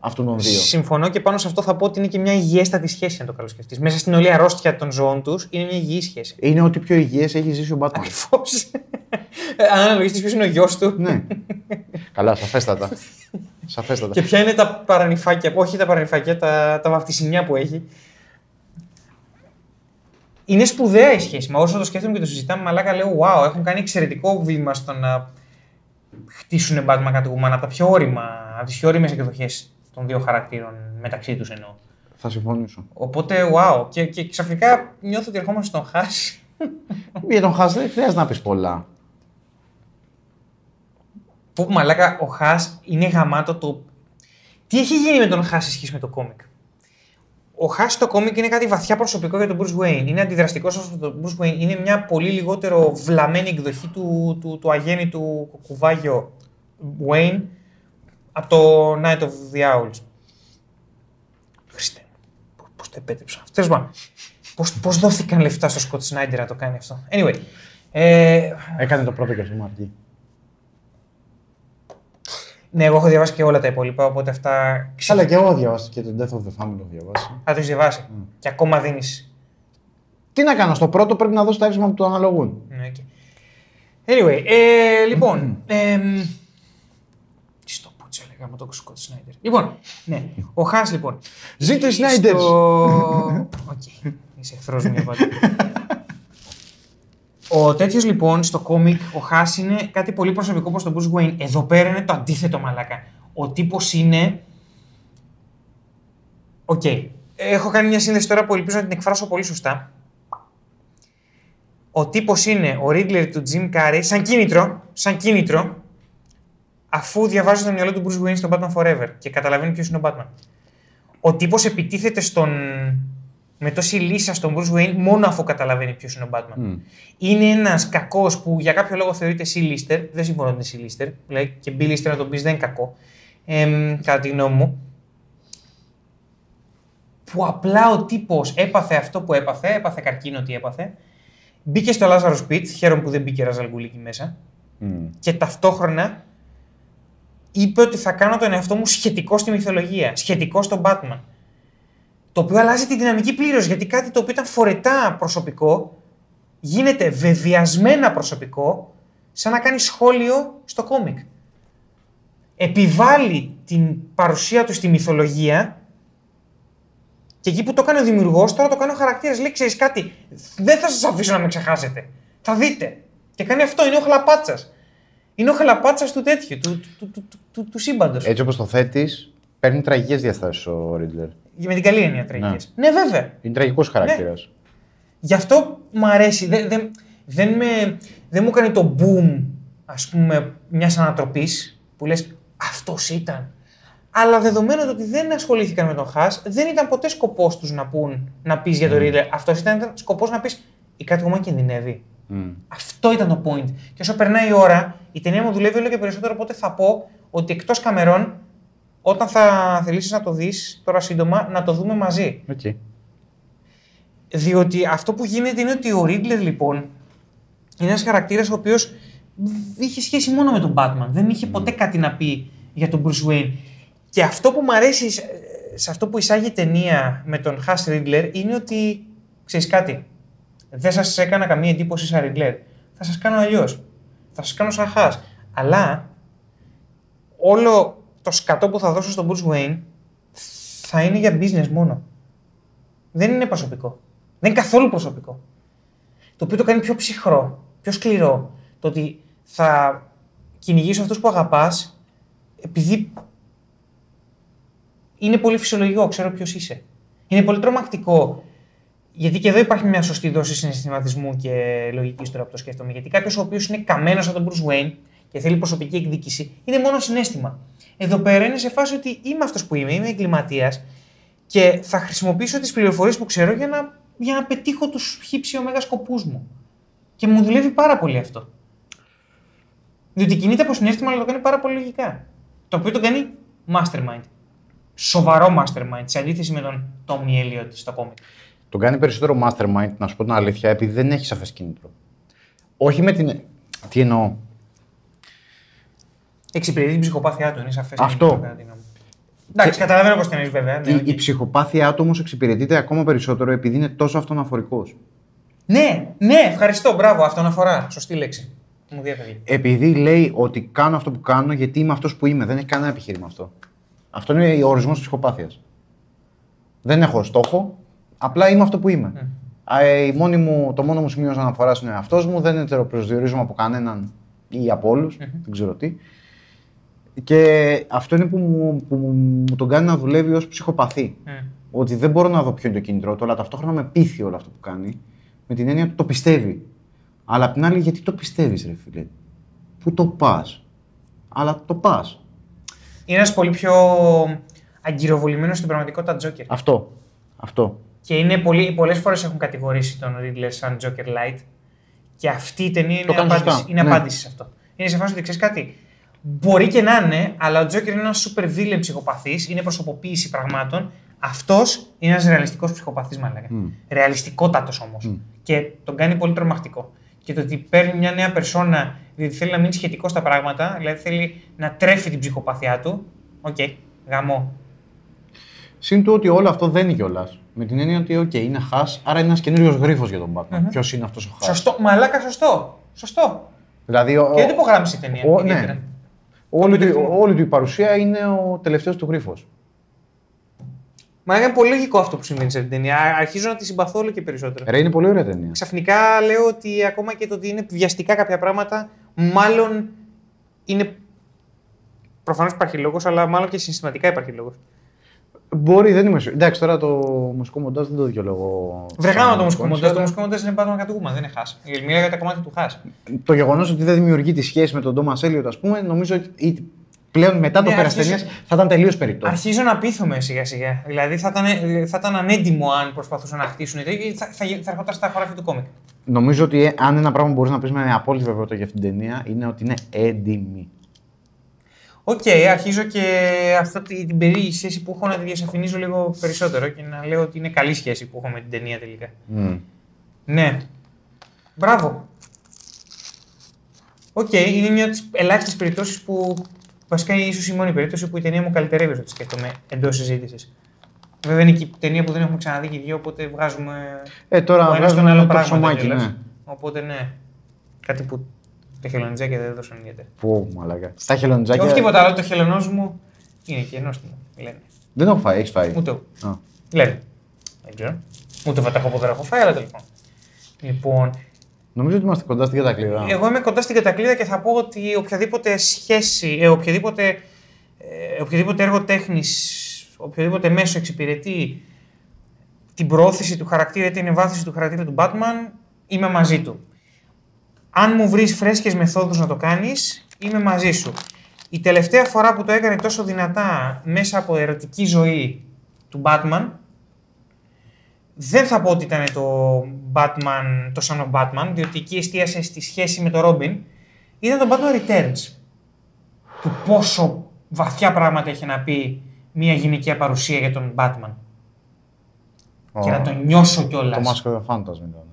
αυτών των δύο. Συμφωνώ και πάνω σε αυτό θα πω ότι είναι και μια υγιέστατη σχέση, αν το καλοσκεφτείς. Μέσα στην όλη αρρώστια των ζώων τους είναι μια υγιή σχέση. Είναι ότι πιο υγιές έχει ζήσει ο Batman. Ακριβώς. Αν αναλογιστεί ποιος είναι ο γιος του. ναι. Καλά, σαφέστατα. σαφέστατα. Και ποια είναι τα παρανυφάκια, όχι τα παρανυφάκια, τα, τα βαφτισιμιά που έχει. Είναι σπουδαία η σχέση. Μα όσο το σκέφτομαι και το συζητάμε, μαλάκα λέω: Wow, έχουν κάνει εξαιρετικό βήμα στο να χτίσουν Batman Catwoman από τα πιο όρημα, από τις πιο όριμες εκδοχές των δύο χαρακτήρων μεταξύ τους εννοώ. Θα συμφωνήσω. Οπότε, wow. Και, και ξαφνικά νιώθω ότι ερχόμαστε στον Χάς. Για τον Χάς δεν χρειάζεται να πεις πολλά. Που μαλάκα ο Χάς είναι γαμάτο το. Τι έχει γίνει με τον Χάς σε σχέση με το κόμικ; Ο Χάς στο κόμικ είναι κάτι βαθιά προσωπικό για τον Bruce Wayne. Είναι αντιδραστικός όσο τον Bruce Wayne. Είναι μια πολύ λιγότερο βλαμμένη εκδοχή του, του, του αγέννητου κουβάγιο Wayne από το Night of the Owls. Χριστέ μου, πώς το επέτρεψα αυτό. Τέλος πάντων, πώ δόθηκαν λεφτά στο Scott Snyder να το κάνει αυτό. Anyway. Ε, Έκανε το πρώτο και αυτό Μαρτί. ναι, εγώ έχω διαβάσει και όλα τα υπόλοιπα, οπότε αυτά. Αλλά και εγώ διαβάσα και τον Death of the Family έχω διαβάσει. Θα το έχει διαβάσει. Και ακόμα δίνεις. Τι να κάνω, στο πρώτο πρέπει να δώσω τα εύσημα που του αναλογούν. Ναι, οκ. Anyway, ε, λοιπόν. εμ, τι στο πούτσο έλεγα με τον Scott Snyder. Λοιπόν, ναι. Ο Hush λοιπόν. Ζήτω οι Σνάιντερ! Στο... Οκ. Είσαι εχθρός μου για πάντα. Ο τέτοιος λοιπόν στο κόμικ, ο Hush είναι κάτι πολύ προσωπικό προς τον Bruce Wayne. Εδώ πέρα είναι το αντίθετο μαλάκα. Ο τύπος είναι. Οκ. Έχω κάνει μια σύνδεση τώρα που ελπίζω να την εκφράσω πολύ σωστά. Ο τύπος είναι ο Riddler του Jim Carrey, σαν κίνητρο, σαν κίνητρο, αφού διαβάζει το μυαλό του Bruce Wayne στον Batman Forever και καταλαβαίνει ποιος είναι ο Batman. Ο τύπος επιτίθεται στον. με τόση λύσα στον Bruce Wayne μόνο αφού καταλαβαίνει ποιος είναι ο Batman. Είναι ένας κακός που για κάποιο λόγο θεωρείται C-lister. Δεν συμφωνώ ότι είναι C-lister. Δηλαδή και B-lister να τον πεις δεν είναι κακό. Εμ, κατά τη γνώμη μου. Που απλά ο τύπος έπαθε αυτό που έπαθε, έπαθε καρκίνο τι έπαθε. Μπήκε στο Λάζαρο Σπιτ, χαίρομαι που δεν μπήκε Ραζαλγκουλίκη μέσα. Και ταυτόχρονα είπε ότι θα κάνω τον εαυτό μου σχετικό στη μυθολογία, σχετικό στον Batman. Το οποίο αλλάζει τη δυναμική πλήρως γιατί κάτι το οποίο ήταν φορετά προσωπικό γίνεται βεβαιασμένα προσωπικό σαν να κάνει σχόλιο στο κόμικ. Επιβάλλει την παρουσία του στη μυθολογία και εκεί που το κάνει ο δημιουργός, τώρα το κάνει ο χαρακτήρας. Λέει: Ξέρεις κάτι, δεν θα σας αφήσω να με ξεχάσετε. Θα δείτε. Και κάνει αυτό, είναι ο χλαπάτσας. Είναι ο χλαπάτσας του τέτοιου, του, του, του, του, του, του σύμπαντος. Έτσι όπως το θέτεις, παίρνει τραγικές διαστάσεις ο Ρίτλερ. Με την καλή έννοια τραγικές. Ναι, βέβαια. Είναι τραγικός χαρακτήρας. Γι' αυτό μου αρέσει. Δεν, δεν, δεν, με, δεν μου κάνει το boom, ας πούμε, μιας ανατροπής που λες αυτός ήταν. Αλλά δεδομένου ότι δεν ασχολήθηκαν με τον Χάς, δεν ήταν ποτέ σκοπός τους να, πούν, να πεις για τον Ρίτλερ. Αυτός ήταν, ήταν σκοπός να πεις η Catwoman κινδυνεύει. Αυτό ήταν το point. Και όσο περνάει η ώρα, η ταινία μου δουλεύει όλο και περισσότερο, οπότε θα πω ότι εκτός καμερών, όταν θα θελήσεις να το δεις τώρα σύντομα, να το δούμε μαζί. Okay. Διότι αυτό που γίνεται είναι ότι ο Ρίγκλερ λοιπόν είναι ένας χαρακτήρας ο οποίος είχε σχέση μόνο με τον Batman. Δεν είχε ποτέ κάτι να πει για τον Bruce Wayne. Και αυτό που μου αρέσει σε- σε αυτό που εισάγει η ταινία με τον Χάς Ρίγκλερ είναι ότι ξέρεις κάτι. Δεν σας έκανα καμία εντύπωση σαν Ρίγκλερ. Θα σας κάνω αλλιώς. Θα σας κάνω σαν Χάς. Αλλά όλο το σκατό που θα δώσω στον Bruce Wayne θα είναι για business μόνο. Δεν είναι προσωπικό. Δεν είναι καθόλου προσωπικό. Το οποίο το κάνει πιο ψυχρό, πιο σκληρό. Το ότι θα κυνηγήσω αυτούς που αγαπάς επειδή είναι πολύ φυσιολογικό, ξέρω ποιος είσαι. Είναι πολύ τρομακτικό. Γιατί και εδώ υπάρχει μια σωστή δόση συναισθηματισμού και λογική τώρα που το σκέφτομαι. Γιατί κάποιος ο οποίος είναι καμένο από τον Bruce Wayne και θέλει προσωπική εκδίκηση, είναι μόνο συνέστημα. Εδώ πέρα είναι σε φάση ότι είμαι αυτός που είμαι, είμαι εγκληματίας και θα χρησιμοποιήσω τις πληροφορίες που ξέρω για να, για να πετύχω τους χύψη ωμέγα σκοπούς μου. Και μου δουλεύει πάρα πολύ αυτό. Διότι κινείται από συνέστημα, αλλά το κάνει πάρα πολύ λογικά. Το οποίο το κάνει mastermind. Σοβαρό mastermind, σε αντίθεση με τον Tommy Elliot στο κόμικ. Τον κάνει περισσότερο mastermind, να σου πω την αλήθεια, επειδή δεν έχει σαφές κίνητρο. Όχι με την. Τι εννοώ; Εξυπηρετεί την ψυχοπάθειά του, είναι σαφές. Αυτό. Εντάξει, καταλαβαίνω πώς την εννοείς βέβαια. Ναι, Η, οκ. η ψυχοπάθειά του όμως εξυπηρετείται ακόμα περισσότερο επειδή είναι τόσο αυτοναφορικό. ναι, ναι, ευχαριστώ, μπράβο, αυτοναφορά. Σωστή λέξη. Μου διέφευγε. Επειδή λέει ότι κάνω αυτό που κάνω γιατί είμαι αυτός που είμαι. Δεν έχει κανένα επιχείρημα αυτό. Αυτό είναι ο ορισμός της ψυχοπάθειας. Δεν έχω στόχο, απλά είμαι αυτό που είμαι. Α, ε, η μόνη μου, το μόνο μου σημείο αναφοράς είναι ο εαυτό μου, δεν ετεροπροσδιορίζομαι από κανέναν ή από όλους, δεν ξέρω τι. Και αυτό είναι που μου, που μου τον κάνει να δουλεύει ως ψυχοπαθή. Μμ. Ότι δεν μπορώ να δω ποιο είναι το κίνητρό του, αλλά ταυτόχρονα με πείθει όλο αυτό που κάνει. Με την έννοια ότι το πιστεύει. Αλλά απ' την άλλη, γιατί το πιστεύεις, ρε φίλε; Πού το πας; Αλλά το πας. Είναι ένας πολύ πιο αγκυροβολημένος στην πραγματικότητα Τζόκερ. Αυτό. Αυτό. Και είναι πολύ, πολλές φορές έχουν κατηγορήσει τον Ρίτλερ σαν Joker Light. Και αυτή η ταινία είναι, κάνεις απάντηση, σωστά. είναι Ναι. απάντηση σε αυτό. Είναι σε φάση ότι ξέρεις κάτι. Μπορεί και να είναι, αλλά ο Τζόκερ είναι ένας super villain ψυχοπαθής, είναι προσωποποίηση πραγμάτων. Αυτός είναι ένας ρεαλιστικός ψυχοπαθής, μάλλον. Μμ. Ρεαλιστικότατος όμως. Και τον κάνει πολύ τρομακτικό. Και το ότι παίρνει μια νέα περσόνα, διότι θέλει να μείνει σχετικό στα πράγματα, δηλαδή θέλει να τρέφει την ψυχοπάθειά του. Οκ, γαμώ. Συν του ότι όλο αυτό δεν είναι κιόλας. Με την έννοια ότι, OK, είναι χα, άρα είναι ένας καινούριος γρίφος για τον Batman. Ποιος είναι αυτός ο χα. Σωστό, μαλάκα σωστό. Σωστό. Δηλαδή, ο, Και δεν το υπογράμμισε η ταινία. ο- ιδιαίτερα. ναι. όλη, του, όλη του η παρουσία είναι ο τελευταίος του γρίφος. Μα είναι πολύ λογικό αυτό που συμβαίνει σε την ταινία. Α- Αρχίζω να τη συμπαθώ όλο και περισσότερο. Ρε, είναι πολύ ωραία ταινία. Ξαφνικά λέω ότι ακόμα και το ότι είναι βιαστικά κάποια πράγματα, μάλλον είναι. Προφανώς υπάρχει λόγος, αλλά μάλλον και συναισθηματικά υπάρχει λόγος. Μπορεί, δεν είμαι σίγουρο. Εντάξει, τώρα το μουσικό μοντάζ δεν το δικαιολογώ. Βρεγάμα σαν το μουσικό κόνσεπτ, μοντάζ. Το αλλά μουσικό μοντάζ είναι Batman κατοικούμα, δεν είναι χάς. Μιλάει για τα κομμάτια του Hush. Το γεγονός ότι δεν δημιουργεί τη σχέση με τον Tommy Elliot, ας πούμε, νομίζω ότι ή- πλέον μετά το Ναι, πέρα τη αρχίζω- ταινία θα ήταν τελείως περιττό. Αρχίζω να πείθομαι σιγά σιγά. Δηλαδή θα ήταν, θα ήταν ανέντιμο αν προσπαθούσαν να χτίσουν τέτοιο, θα, θα, θα ερχόταν στα χωράφια του κόμικ. Νομίζω ότι ε, αν ένα πράγμα μπορείς να πεις με απόλυτη βεβαιότητα για αυτήν την ταινία είναι ότι είναι έντιμη. Οκ, αρχίζω και αυτή τη- την περίεργη σχέση που έχω να τη διασαφηνίζω λίγο περισσότερο και να λέω ότι είναι καλή σχέση που έχω με την ταινία τελικά. Mm. Ναι. Μπράβο. Οκ, είναι μια από τις ελάχιστες περιπτώσεις που. Βασικά είναι ίσως η μόνη περίπτωση που η ταινία μου καλυτερεύει όσο τη σκέφτομαι εντός συζήτησης. Βέβαια είναι και η ταινία που δεν έχουμε ξαναδεί και οι δύο, οπότε βγάζουμε. Ε, τώρα ο ένας τον βγάζουμε άλλο το πράγματα ψωμάκι, κιόλας. ναι. Οπότε ναι. Κάτι που τα χελωνονιντζάκια δεν έδωσαν ιδιαίτερα. Πού, μαλάκα. Στα Και χελωνονιντζάκια. όχι τίποτα άλλο, το χελονός μου είναι και νόστιμο. Λένε. Δεν έχω φάει, έχεις φάει; Ούτε. Α. Λένε. Δεν ξέρω. Ούτε βαταχοπόδερα έχω φάει, αλλά τέλος πάντων. Λοιπόν, Νομίζω ότι είμαστε κοντά στην κατακλείδα. Εγώ είμαι κοντά στην κατακλείδα και θα πω ότι οποιαδήποτε σχέση, ε, οποιαδήποτε, ε, οποιοδήποτε έργο τέχνης, οποιοδήποτε μέσο εξυπηρετεί την προώθηση του χαρακτήρα ή την ευάθυνση του χαρακτήρα του Batman, είμαι μαζί του. Αν μου βρεις φρέσκες μεθόδους να το κάνεις, είμαι μαζί σου. Η τελευταία φορά που το έκανε τόσο δυνατά μέσα από ερωτική ζωή του Batman, δεν θα πω ότι ήταν το Batman, το Son of Batman, διότι εκεί εστίασε στη σχέση με το Robin. Ήταν το Batman Returns. Του πόσο βαθιά πράγματα έχει να πει μια γυναικεία παρουσία για τον Batman. Και να τον νιώσω κιόλας. Το Mask of the Phantasm ήταν.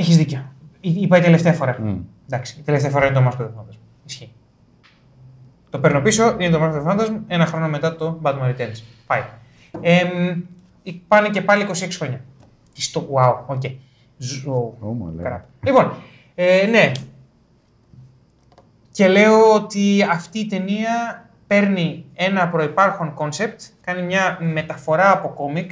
Έχεις δίκιο. Εί- Είπα η τελευταία φορά. Μμ. Εντάξει, η τελευταία φορά είναι το Mask of the Phantasm. Ισχύει. Το παίρνω πίσω, είναι το Mask of the Phantasm, ένα χρόνο μετά το Batman Returns. Πάει. Εμ, πάνε και πάλι 26 χρόνια. Τι στο wow, οκ. Ζω. Ω, μαλάκα. Crap. Λοιπόν, ε, ναι. Και λέω ότι αυτή η ταινία παίρνει ένα προϋπάρχον concept, κάνει μια μεταφορά από κόμικ,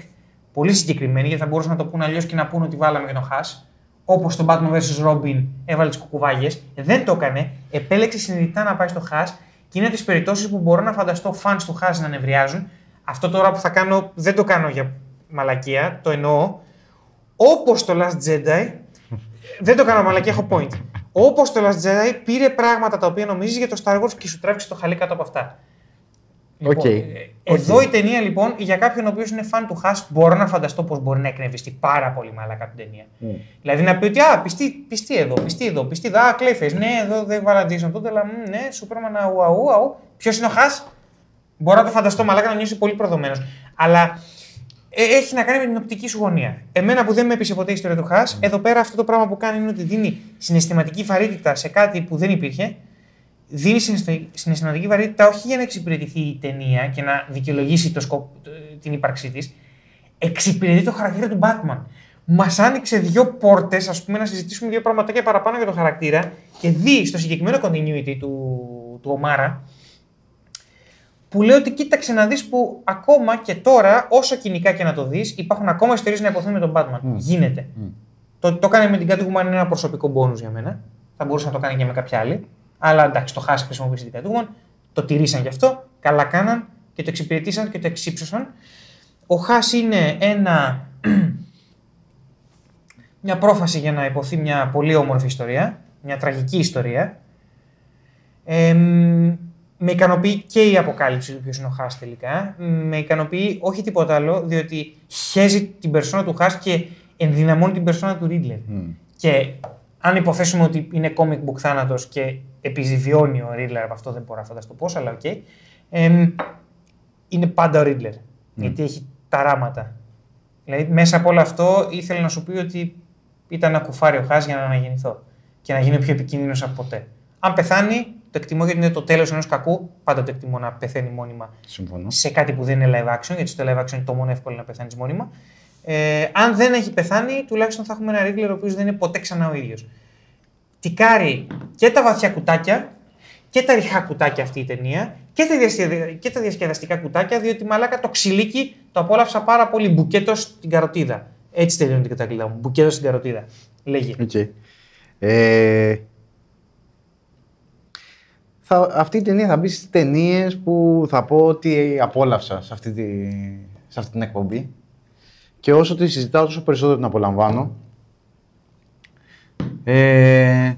πολύ συγκεκριμένη, γιατί θα μπορούσαν να το πούνε αλλιώς και να πούνε ότι βάλαμε και τον Χάς. Όπως το Batman vs. Robin έβαλε τις κουκουβάγες. Δεν το έκανε. Επέλεξε συνειδητά να πάει στο Χάς και είναι από τις περιπτώσεις που μπορώ να φανταστώ fans του Χάς να νευριάζουν. Αυτό τώρα που θα κάνω δεν το κάνω για μαλακία, το εννοώ. Όπως το Last Jedi, δεν το κάνω μαλακία, έχω point. Όπως το Last Jedi πήρε πράγματα τα οποία νομίζεις για το Star Wars και σου τράβηξε το χαλί κάτω από αυτά. Οκ. ε, Εδώ η ταινία λοιπόν, για κάποιον ο οποίος είναι φαν του Χά, μπορώ να φανταστώ πως μπορεί να εκνευριστεί πάρα πολύ μαλάκα την ταινία. Μμ. Δηλαδή να πει ότι α, πιστή, πιστή εδώ, πιστή εδώ, πιστή εδώ, α, Clayface, ναι, εδώ δεν βάλα Jason τότε, αλλά μ, ναι, Superman, αου, αου, αου. Ποιος είναι ο Χά, μπορώ να το φανταστώ μαλάκα να νιώσει πολύ προδομένος. Αλλά ε, έχει να κάνει με την οπτική σου γωνία. Εμένα που δεν με έπεισε ποτέ η ιστορία του Χά, εδώ πέρα αυτό το πράγμα που κάνει είναι ότι δίνει συναισθηματική βαρύτητα σε κάτι που δεν υπήρχε. Δίνει συναισθη- συναισθηματική βαρύτητα όχι για να εξυπηρετηθεί η ταινία και να δικαιολογήσει το σκοπ, το- την ύπαρξή της. Εξυπηρετεί το χαρακτήρα του Batman. Μας άνοιξε δύο πόρτες, ας πούμε, να συζητήσουμε δύο πραγματάκια παραπάνω για τον χαρακτήρα και δει στο συγκεκριμένο continuity του, του Ομάρα που λέει ότι κοίταξε να δεις που ακόμα και τώρα, όσο κοινικά και να το δεις, υπάρχουν ακόμα ιστορίες να υποθούν με τον Batman. Γίνεται. Το, το έκανε με την Catwoman είναι ένα προσωπικό bonus για μένα. Θα μπορούσε να το κάνει και με κάποια άλλη. Αλλά εντάξει, το χάσει χρησιμοποίησε την Catwoman. Το τηρήσαν γι' αυτό. Καλά κάναν και το εξυπηρετήσαν και το εξύψωσαν. Ο Χάς είναι ένα, μια πρόφαση για να υποθεί μια πολύ όμορφη ιστορία. Μια τραγική ιστορία. Εμ, με ικανοποιεί και η αποκάλυψη του ποιος είναι ο Χάς τελικά. Με ικανοποιεί όχι τίποτα άλλο, διότι χέζει την περσόνα του Χάς και ενδυναμώνει την περσόνα του Riddler. Και αν υποθέσουμε ότι είναι comic book θάνατος και επιζεί-βιώνει ο Riddler από αυτό, δεν μπορώ να φανταστώ πώς, αλλά οκ. Okay, είναι πάντα ο Riddler. Γιατί έχει τα ράμματα. Δηλαδή, μέσα από όλο αυτό ήθελε να σου πει ότι ήταν να κουφάρει ο Χά για να αναγεννηθώ και να γίνει πιο επικίνδυνος από ποτέ. Αν πεθάνει, το εκτιμώ γιατί είναι το τέλος ενός κακού. Πάντα το εκτιμώ να πεθαίνει μόνιμα Συμφωνώ. σε κάτι που δεν είναι live action, γιατί στο live action είναι το μόνο εύκολο να πεθάνεις μόνιμα. Ε, αν δεν έχει πεθάνει, τουλάχιστον θα έχουμε ένα Ρίγκλερ ο οποίος δεν είναι ποτέ ξανά ο ίδιος. Τικάρει και τα βαθιά κουτάκια και τα ριχά κουτάκια αυτή η ταινία και τα, διασκεδα... και τα διασκεδαστικά κουτάκια, διότι μαλάκα το ξυλίκι το απόλαυσα πάρα πολύ μπουκέτο στην καροτίδα. Έτσι τελειώνει την κατακλείδα μου. Μπουκέτο στην καροτίδα. Λέγει. Okay. Ε, θα, αυτή η ταινία θα μπει στις ταινίες που θα πω ότι απόλαυσα σε αυτή, τη, σε αυτή την εκπομπή. Και όσο τη συζητάω, τόσο περισσότερο την απολαμβάνω. Ε,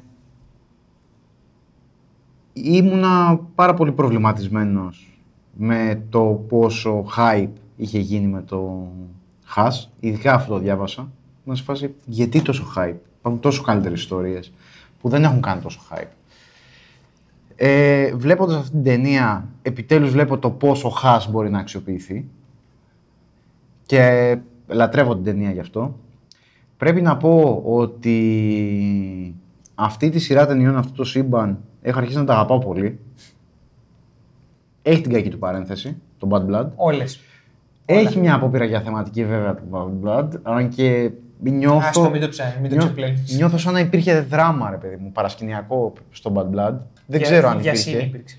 ήμουνα πάρα πολύ προβληματισμένος με το πόσο hype είχε γίνει με το Haas. Ειδικά αυτό το διάβασα. Να σε φάση γιατί τόσο hype; Υπάρχουν τόσο καλύτερες ιστορίες που δεν έχουν κάνει τόσο hype. Ε, βλέποντας αυτή την ταινία, επιτέλους βλέπω το πόσο Haas μπορεί να αξιοποιηθεί. Και λατρεύω την ταινία γι' αυτό. Πρέπει να πω ότι αυτή τη σειρά ταινιών, αυτό το σύμπαν, έχω αρχίσει να τα αγαπάω πολύ. Έχει την κακή του παρένθεση, το Bad Blood. Όλες. Έχει μια απόπειρα για θεματική βέβαια το Bad Blood, αν και νιώθω... Άστο, μην το ψάχνει, μην το νιώ- ξεπλένεις. Νιώθω σαν να υπήρχε δράμα, ρε παιδί μου, παρασκηνιακό στο Bad Blood. Δεν Για- ξέρω αν για υπήρχε. scene υπήρξε.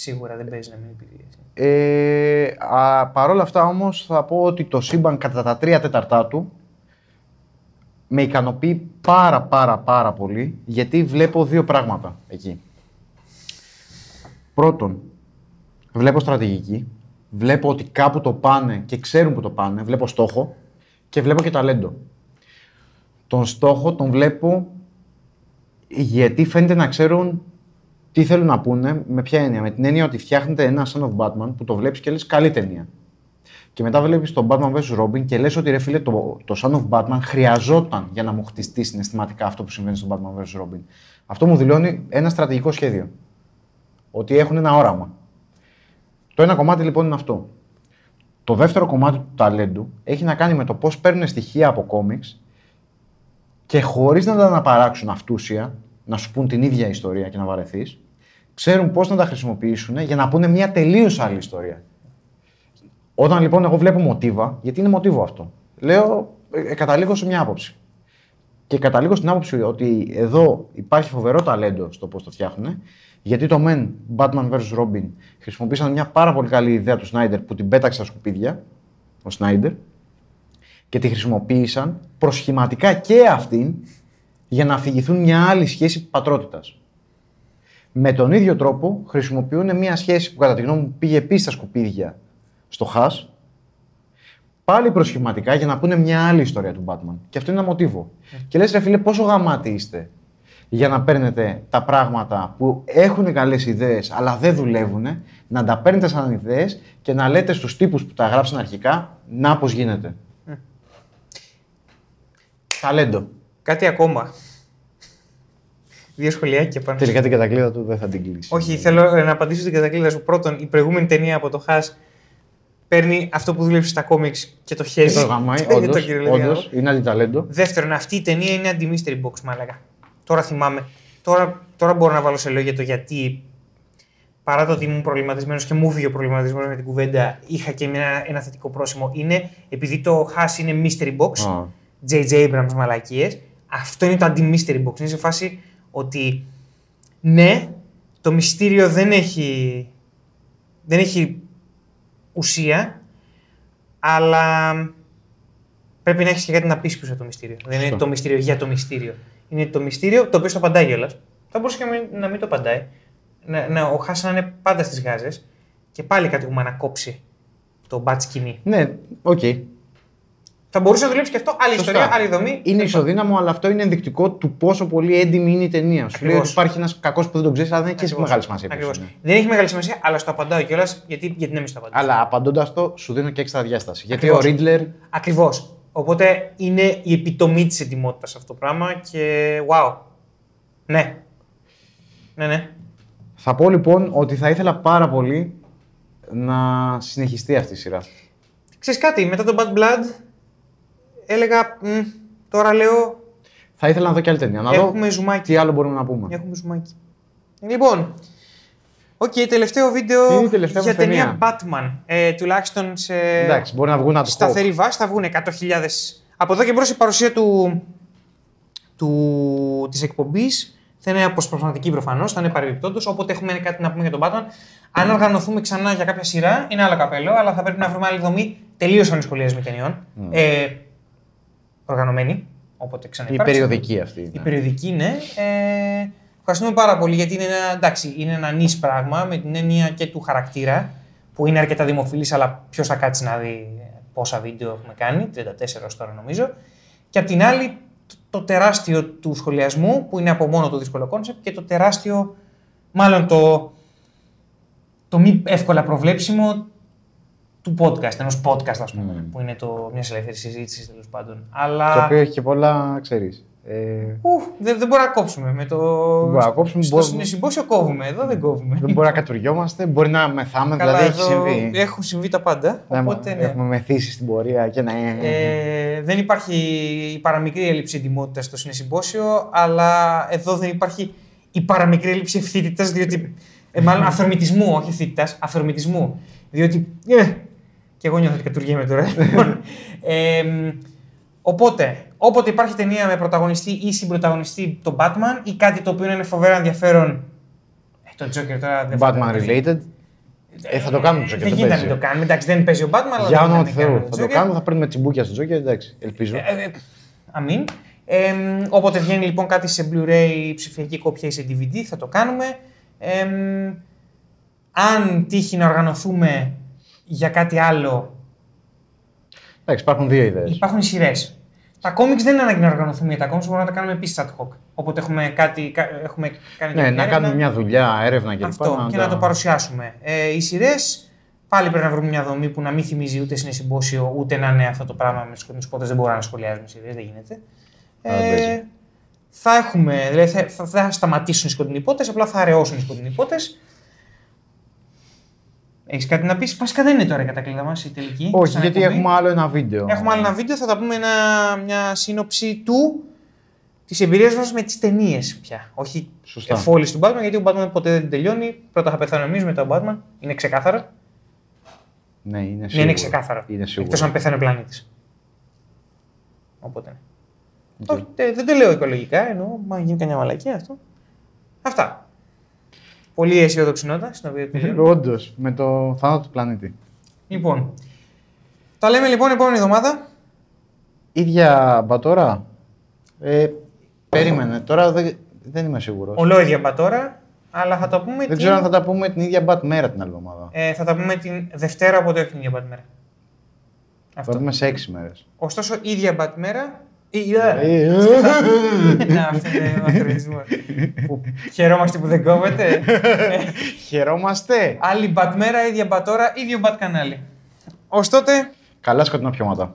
Σίγουρα δεν παίζει να μην υπήρχε. Ε, α, Παρ' όλα αυτά όμως θα πω ότι το σύμπαν κατά τα τρία τέταρτά του με ικανοποιεί πάρα πάρα πάρα πολύ γιατί βλέπω δύο πράγματα εκεί. Πρώτον, βλέπω στρατηγική, βλέπω ότι κάπου το πάνε και ξέρουν που το πάνε, βλέπω στόχο και βλέπω και ταλέντο. Τον στόχο τον βλέπω γιατί φαίνεται να ξέρουν τι θέλουν να πούνε, με ποια έννοια. Με την έννοια ότι φτιάχνετε ένα Son of Batman που το βλέπεις και λες καλή ταινία. Και μετά βλέπεις τον Batman vs. Robin και λες ότι ρε φίλε το, το Son of Batman χρειαζόταν για να μου χτιστεί συναισθηματικά αυτό που συμβαίνει στον Batman vs. Robin. Αυτό μου δηλώνει ένα στρατηγικό σχέδιο. Ότι έχουν ένα όραμα. Το ένα κομμάτι λοιπόν είναι αυτό. Το δεύτερο κομμάτι του ταλέντου έχει να κάνει με το πώς παίρνουν στοιχεία από κόμιξ και χωρίς να τα αναπαράξουν αυτούσια, να σου πούν την ίδια ιστορία και να βαρεθείς, ξέρουν πώς να τα χρησιμοποιήσουν για να πούνε μια τελείως άλλη ιστορία. Όταν λοιπόν εγώ βλέπω μοτίβα, γιατί είναι μοτίβο αυτό, λέω, ε, ε, καταλήγω σε μια άποψη. Και καταλήγω στην άποψη ότι εδώ υπάρχει φοβερό ταλέντο στο πώς το φτιάχνουν, γιατί το Men Batman vs. Robin χρησιμοποίησαν μια πάρα πολύ καλή ιδέα του Snyder που την πέταξε στα σκουπίδια, ο Snyder, και τη χρησιμοποίησαν προσχηματικά και αυτήν για να αφηγηθούν μια άλλη σχέση πατρότητας. Με τον ίδιο τρόπο χρησιμοποιούν μια σχέση που κατά τη γνώμη μου πήγε επίσης στα σκουπίδια στο Χάς, πάλι προσχηματικά για να πούνε μια άλλη ιστορία του Batman. Και αυτό είναι ένα μοτίβο. Και λες ρε φίλε πόσο γαμάτι είστε για να παίρνετε τα πράγματα που έχουν καλές ιδέες αλλά δεν δουλεύουν, να τα παίρνετε σαν ιδέες και να λέτε στους τύπους που τα γράψαν αρχικά να πώς γίνεται. Ταλέντο. Κάτι ακόμα. Δύο σχολιάκια πάνω. Τελικά την κατακλείδα του δεν θα την κλείσει. Όχι, θέλω ε, να απαντήσω στην κατακλείδα σου. Πρώτον, η προηγούμενη ταινία από το Χάς παίρνει αυτό που δούλεψε στα κόμιξ και το Και χέζει. το γαμάει, Είναι όντως, το κυριολεκτικό. όντως, είναι αντιταλέντο. Δεύτερον, αυτή η ταινία είναι αντι-mystery box, μάλακα. Τώρα θυμάμαι. Τώρα, τώρα μπορώ να βάλω σε λόγια το γιατί. Παρά το ότι ήμουν προβληματισμένος και μου βγήκε ο προβληματισμό με την κουβέντα, είχα και ένα, ένα θετικό πρόσημο. Είναι επειδή το Hash είναι mystery box, Α. J.J. Abrams μαλακίες, αυτό είναι το αντι-mystery box. Είναι σε φάση ότι ναι, το μυστήριο δεν έχει, δεν έχει ουσία, αλλά πρέπει να έχεις και κάτι να πεις πίσω από το μυστήριο. Δεν είναι Σωστό. το μυστήριο για το μυστήριο. Είναι το μυστήριο το οποίο στο απαντάει κιόλας. Θα μπορούσε και να μην, να μην το απαντάει. Να, να, ο Hush να είναι πάντα στις γάζες και πάλι κάτι έχουμε να κόψει το μπατ σκηνή. Ναι, οκ. Θα μπορούσε να δουλέψει και αυτό. Άλλη Σωστά. ιστορία, άλλη δομή. Είναι ισοδύναμο, αλλά αυτό είναι ενδεικτικό του πόσο πολύ έντιμη είναι η ταινία. Σου λέει Ακριβώς. ότι υπάρχει ένας κακός που δεν τον ξέρεις, αλλά δεν έχει και εσύ Ακριβώς. μεγάλη σημασία. ποιος Ακριβώς. είναι. Δεν έχει μεγάλη σημασία, αλλά στο απαντάω κιόλας γιατί, γιατί να μην στο απαντήσω. Αλλά απαντώντας το, σου δίνω και έξτρα διάσταση. Γιατί Ακριβώς. ο Riddler Ακριβώς. Οπότε είναι η επιτομή της ετοιμότητας αυτό το πράγμα και wow. Ναι. Ναι, ναι. Θα πω λοιπόν ότι θα ήθελα πάρα πολύ να συνεχιστεί αυτή η σειρά. Ξέρεις κάτι, μετά το Bad Blood έλεγα, «Μμ, τώρα λέω, Θα ήθελα να δω και άλλη ταινία. Να έχουμε δω ζουμάκι. τι άλλο μπορούμε να πούμε. Έχουμε ζουμάκι. Λοιπόν, οκ, τελευταίο βίντεο Είναι η τελευταία για μας ταινία. ταινία; Batman. Ε, τουλάχιστον σε Εντάξει, μπορεί να βγουν ad hoc. σταθερή βάση θα βγουν 100.000. Από εδώ και μπρος η παρουσία του, του, της εκπομπής θα είναι αποσπασματική προφανώς, θα είναι παρεμπιπτόντως. Όποτε έχουμε κάτι να πούμε για τον Batman, αν οργανωθούμε ξανά για κάποια σειρά, είναι άλλο καπέλο, αλλά θα πρέπει να βρούμε άλλη δομή τελείως ανισχολίασμη ταινιών. Ε, οργανωμένη, όποτε Η ξαναυπάρξει. περιοδική αυτή. Η ναι. περιοδική, ναι. Ε, ευχαριστούμε πάρα πολύ γιατί είναι ένα, εντάξει, είναι ένα νης πράγμα με την έννοια και του χαρακτήρα που είναι αρκετά δημοφιλής αλλά ποιος θα κάτσει να δει πόσα βίντεο έχουμε κάνει, 34 ως τώρα νομίζω. Και απ' την άλλη το, το τεράστιο του σχολιασμού που είναι από μόνο το δύσκολο concept και το τεράστιο, μάλλον το, το μη εύκολα προβλέψιμο του podcast, ενός podcast ας πούμε, που είναι το, μιας ελεύθερης συζήτησης τέλος πάντων. Αλλά... Το οποίο έχει και πολλά, ξέρεις. Ε, Ου, δεν, δεν μπορούμε να κόψουμε. Με το... μπορούμε να κόψουμε, Στο μπορούμε- συμπόσιο κόβουμε, εδώ δεν κόβουμε. δεν μπορεί να κατουριόμαστε, μπορεί να μεθάμε, Καλά, δηλαδή έχει εδώ συμβεί. Έχουν συμβεί τα πάντα. Να Οπότε ναι. Έχουμε μεθύσει στην πορεία και να. Ε, δεν υπάρχει η παραμικρή έλλειψη εντυμότητα στο συνεσυμπόσιο, αλλά εδώ δεν υπάρχει η παραμικρή έλλειψη ευθύτητας, διότι. Ε, μάλλον αυθορμητισμού, όχι ευθύτητας, αυθορμητισμού. Διότι. Ε, και εγώ νιώθω ότι κατουργέμαι τώρα. Λοιπόν, ε, μ, οπότε, όποτε υπάρχει ταινία με πρωταγωνιστή ή συμπροταγωνιστή τον Batman ή κάτι το οποίο είναι φοβερά ενδιαφέρον. Ε, το Joker τώρα δεν Batman φαντάζομαι. related. Ε, θα το κάνουμε το Joker. Δεν δεν γίνεται να παίζει. μην το κάνουμε. Εντάξει, δεν παίζει ο Batman, αλλά. Για δεν όνομα γίνεται του να Θεού. κάνουμε Θα το Joker. κάνουμε, θα παίρνουμε τσιμπούκια στο Joker, εντάξει, ελπίζω. Ε, ε, αμήν. Ε, μ, όποτε βγαίνει λοιπόν κάτι σε Blu-ray, ψηφιακή κόπια ή σε DVD, θα το κάνουμε. Ε, μ, αν τύχει να οργανωθούμε για κάτι άλλο, Εντάξει, υπάρχουν δύο ιδέες. υπάρχουν σειρές. Τα κόμιξ δεν είναι ανάγκη να οργανωθούμε για τα κόμιξ, μπορούμε να τα κάνουμε επίσης ad hoc. Όποτε έχουμε, κάτι, κα- έχουμε κάνει Ναι, κάποια να έρευνα, κάνουμε μια δουλειά, έρευνα κλπ. Αυτό, και να το παρουσιάσουμε. Ε, οι σειρές πάλι πρέπει να βρούμε μια δομή που να μην θυμίζει ούτε συνεσυμπόσιο ούτε να είναι αυτό το πράγμα με τους πότε δεν μπορούμε να σχολιάζουμε σειρές, δεν γίνεται. Α, δεν παίζει. Ε, θα έχουμε, δηλαδή θα, θα, θα σταματήσουν οι σκοτεινοί πότε, απλά θα αραιώσουν οι σκοτεινοί πότε. Έχεις κάτι να πεις, Βασικά δεν είναι τώρα η κατακλείδα μας η τελική. Όχι, σαν γιατί εκπομπή. έχουμε άλλο ένα βίντεο. Έχουμε άλλο ένα βίντεο, θα τα πούμε ένα, μια σύνοψη του της εμπειρίας μας με τις ταινίες πια. Όχι Σωστά. εφ' όλης του Batman, γιατί ο Batman ποτέ δεν τελειώνει. Πρώτα θα πεθάνουμε εμείς, μετά ο Batman. Είναι ξεκάθαρο. Ναι, είναι Ναι, σίγουρο. είναι ξεκάθαρο. Είναι σίγουρο. Εκτός αν πεθάνει ο πλανήτης. Οπότε. ναι. Οκ. Όχι, τε- δεν το λέω οικολογικά, εννοώ. Μη γίνει καμιά μαλακία αυτό. Αυτά. Πολύ αισιόδοξη νότα στην οποία τελειώνω. Όντως, με το θάνατο του πλανήτη. λοιπόν. Τα λέμε λοιπόν επόμενη εβδομάδα. ίδια μπατόρα. Ε, περίμενε, τώρα δεν, δεν είμαι σίγουρος. Ολόιδια μπατόρα, αλλά θα τα πούμε Δεν την... ξέρω αν θα τα πούμε την ίδια μπατ μέρα την άλλη εβδομάδα. ε, θα τα πούμε την Δευτέρα, οπότε όχι την ίδια μπατμέρα. Θα Αυτό. τα πούμε σε έξι μέρες. Ωστόσο, ίδια μπατμέρα. ή- Ε, Να, αυτό είναι μαθηματισμό. Που Χαιρόμαστε που δεν κόβεται. Χαιρόμαστε. Άλλη μπατμέρα, ίδια μπατόρα, ίδιο μπατ κανάλι. Ως τότε, Καλά σκοτεινά πιώματα.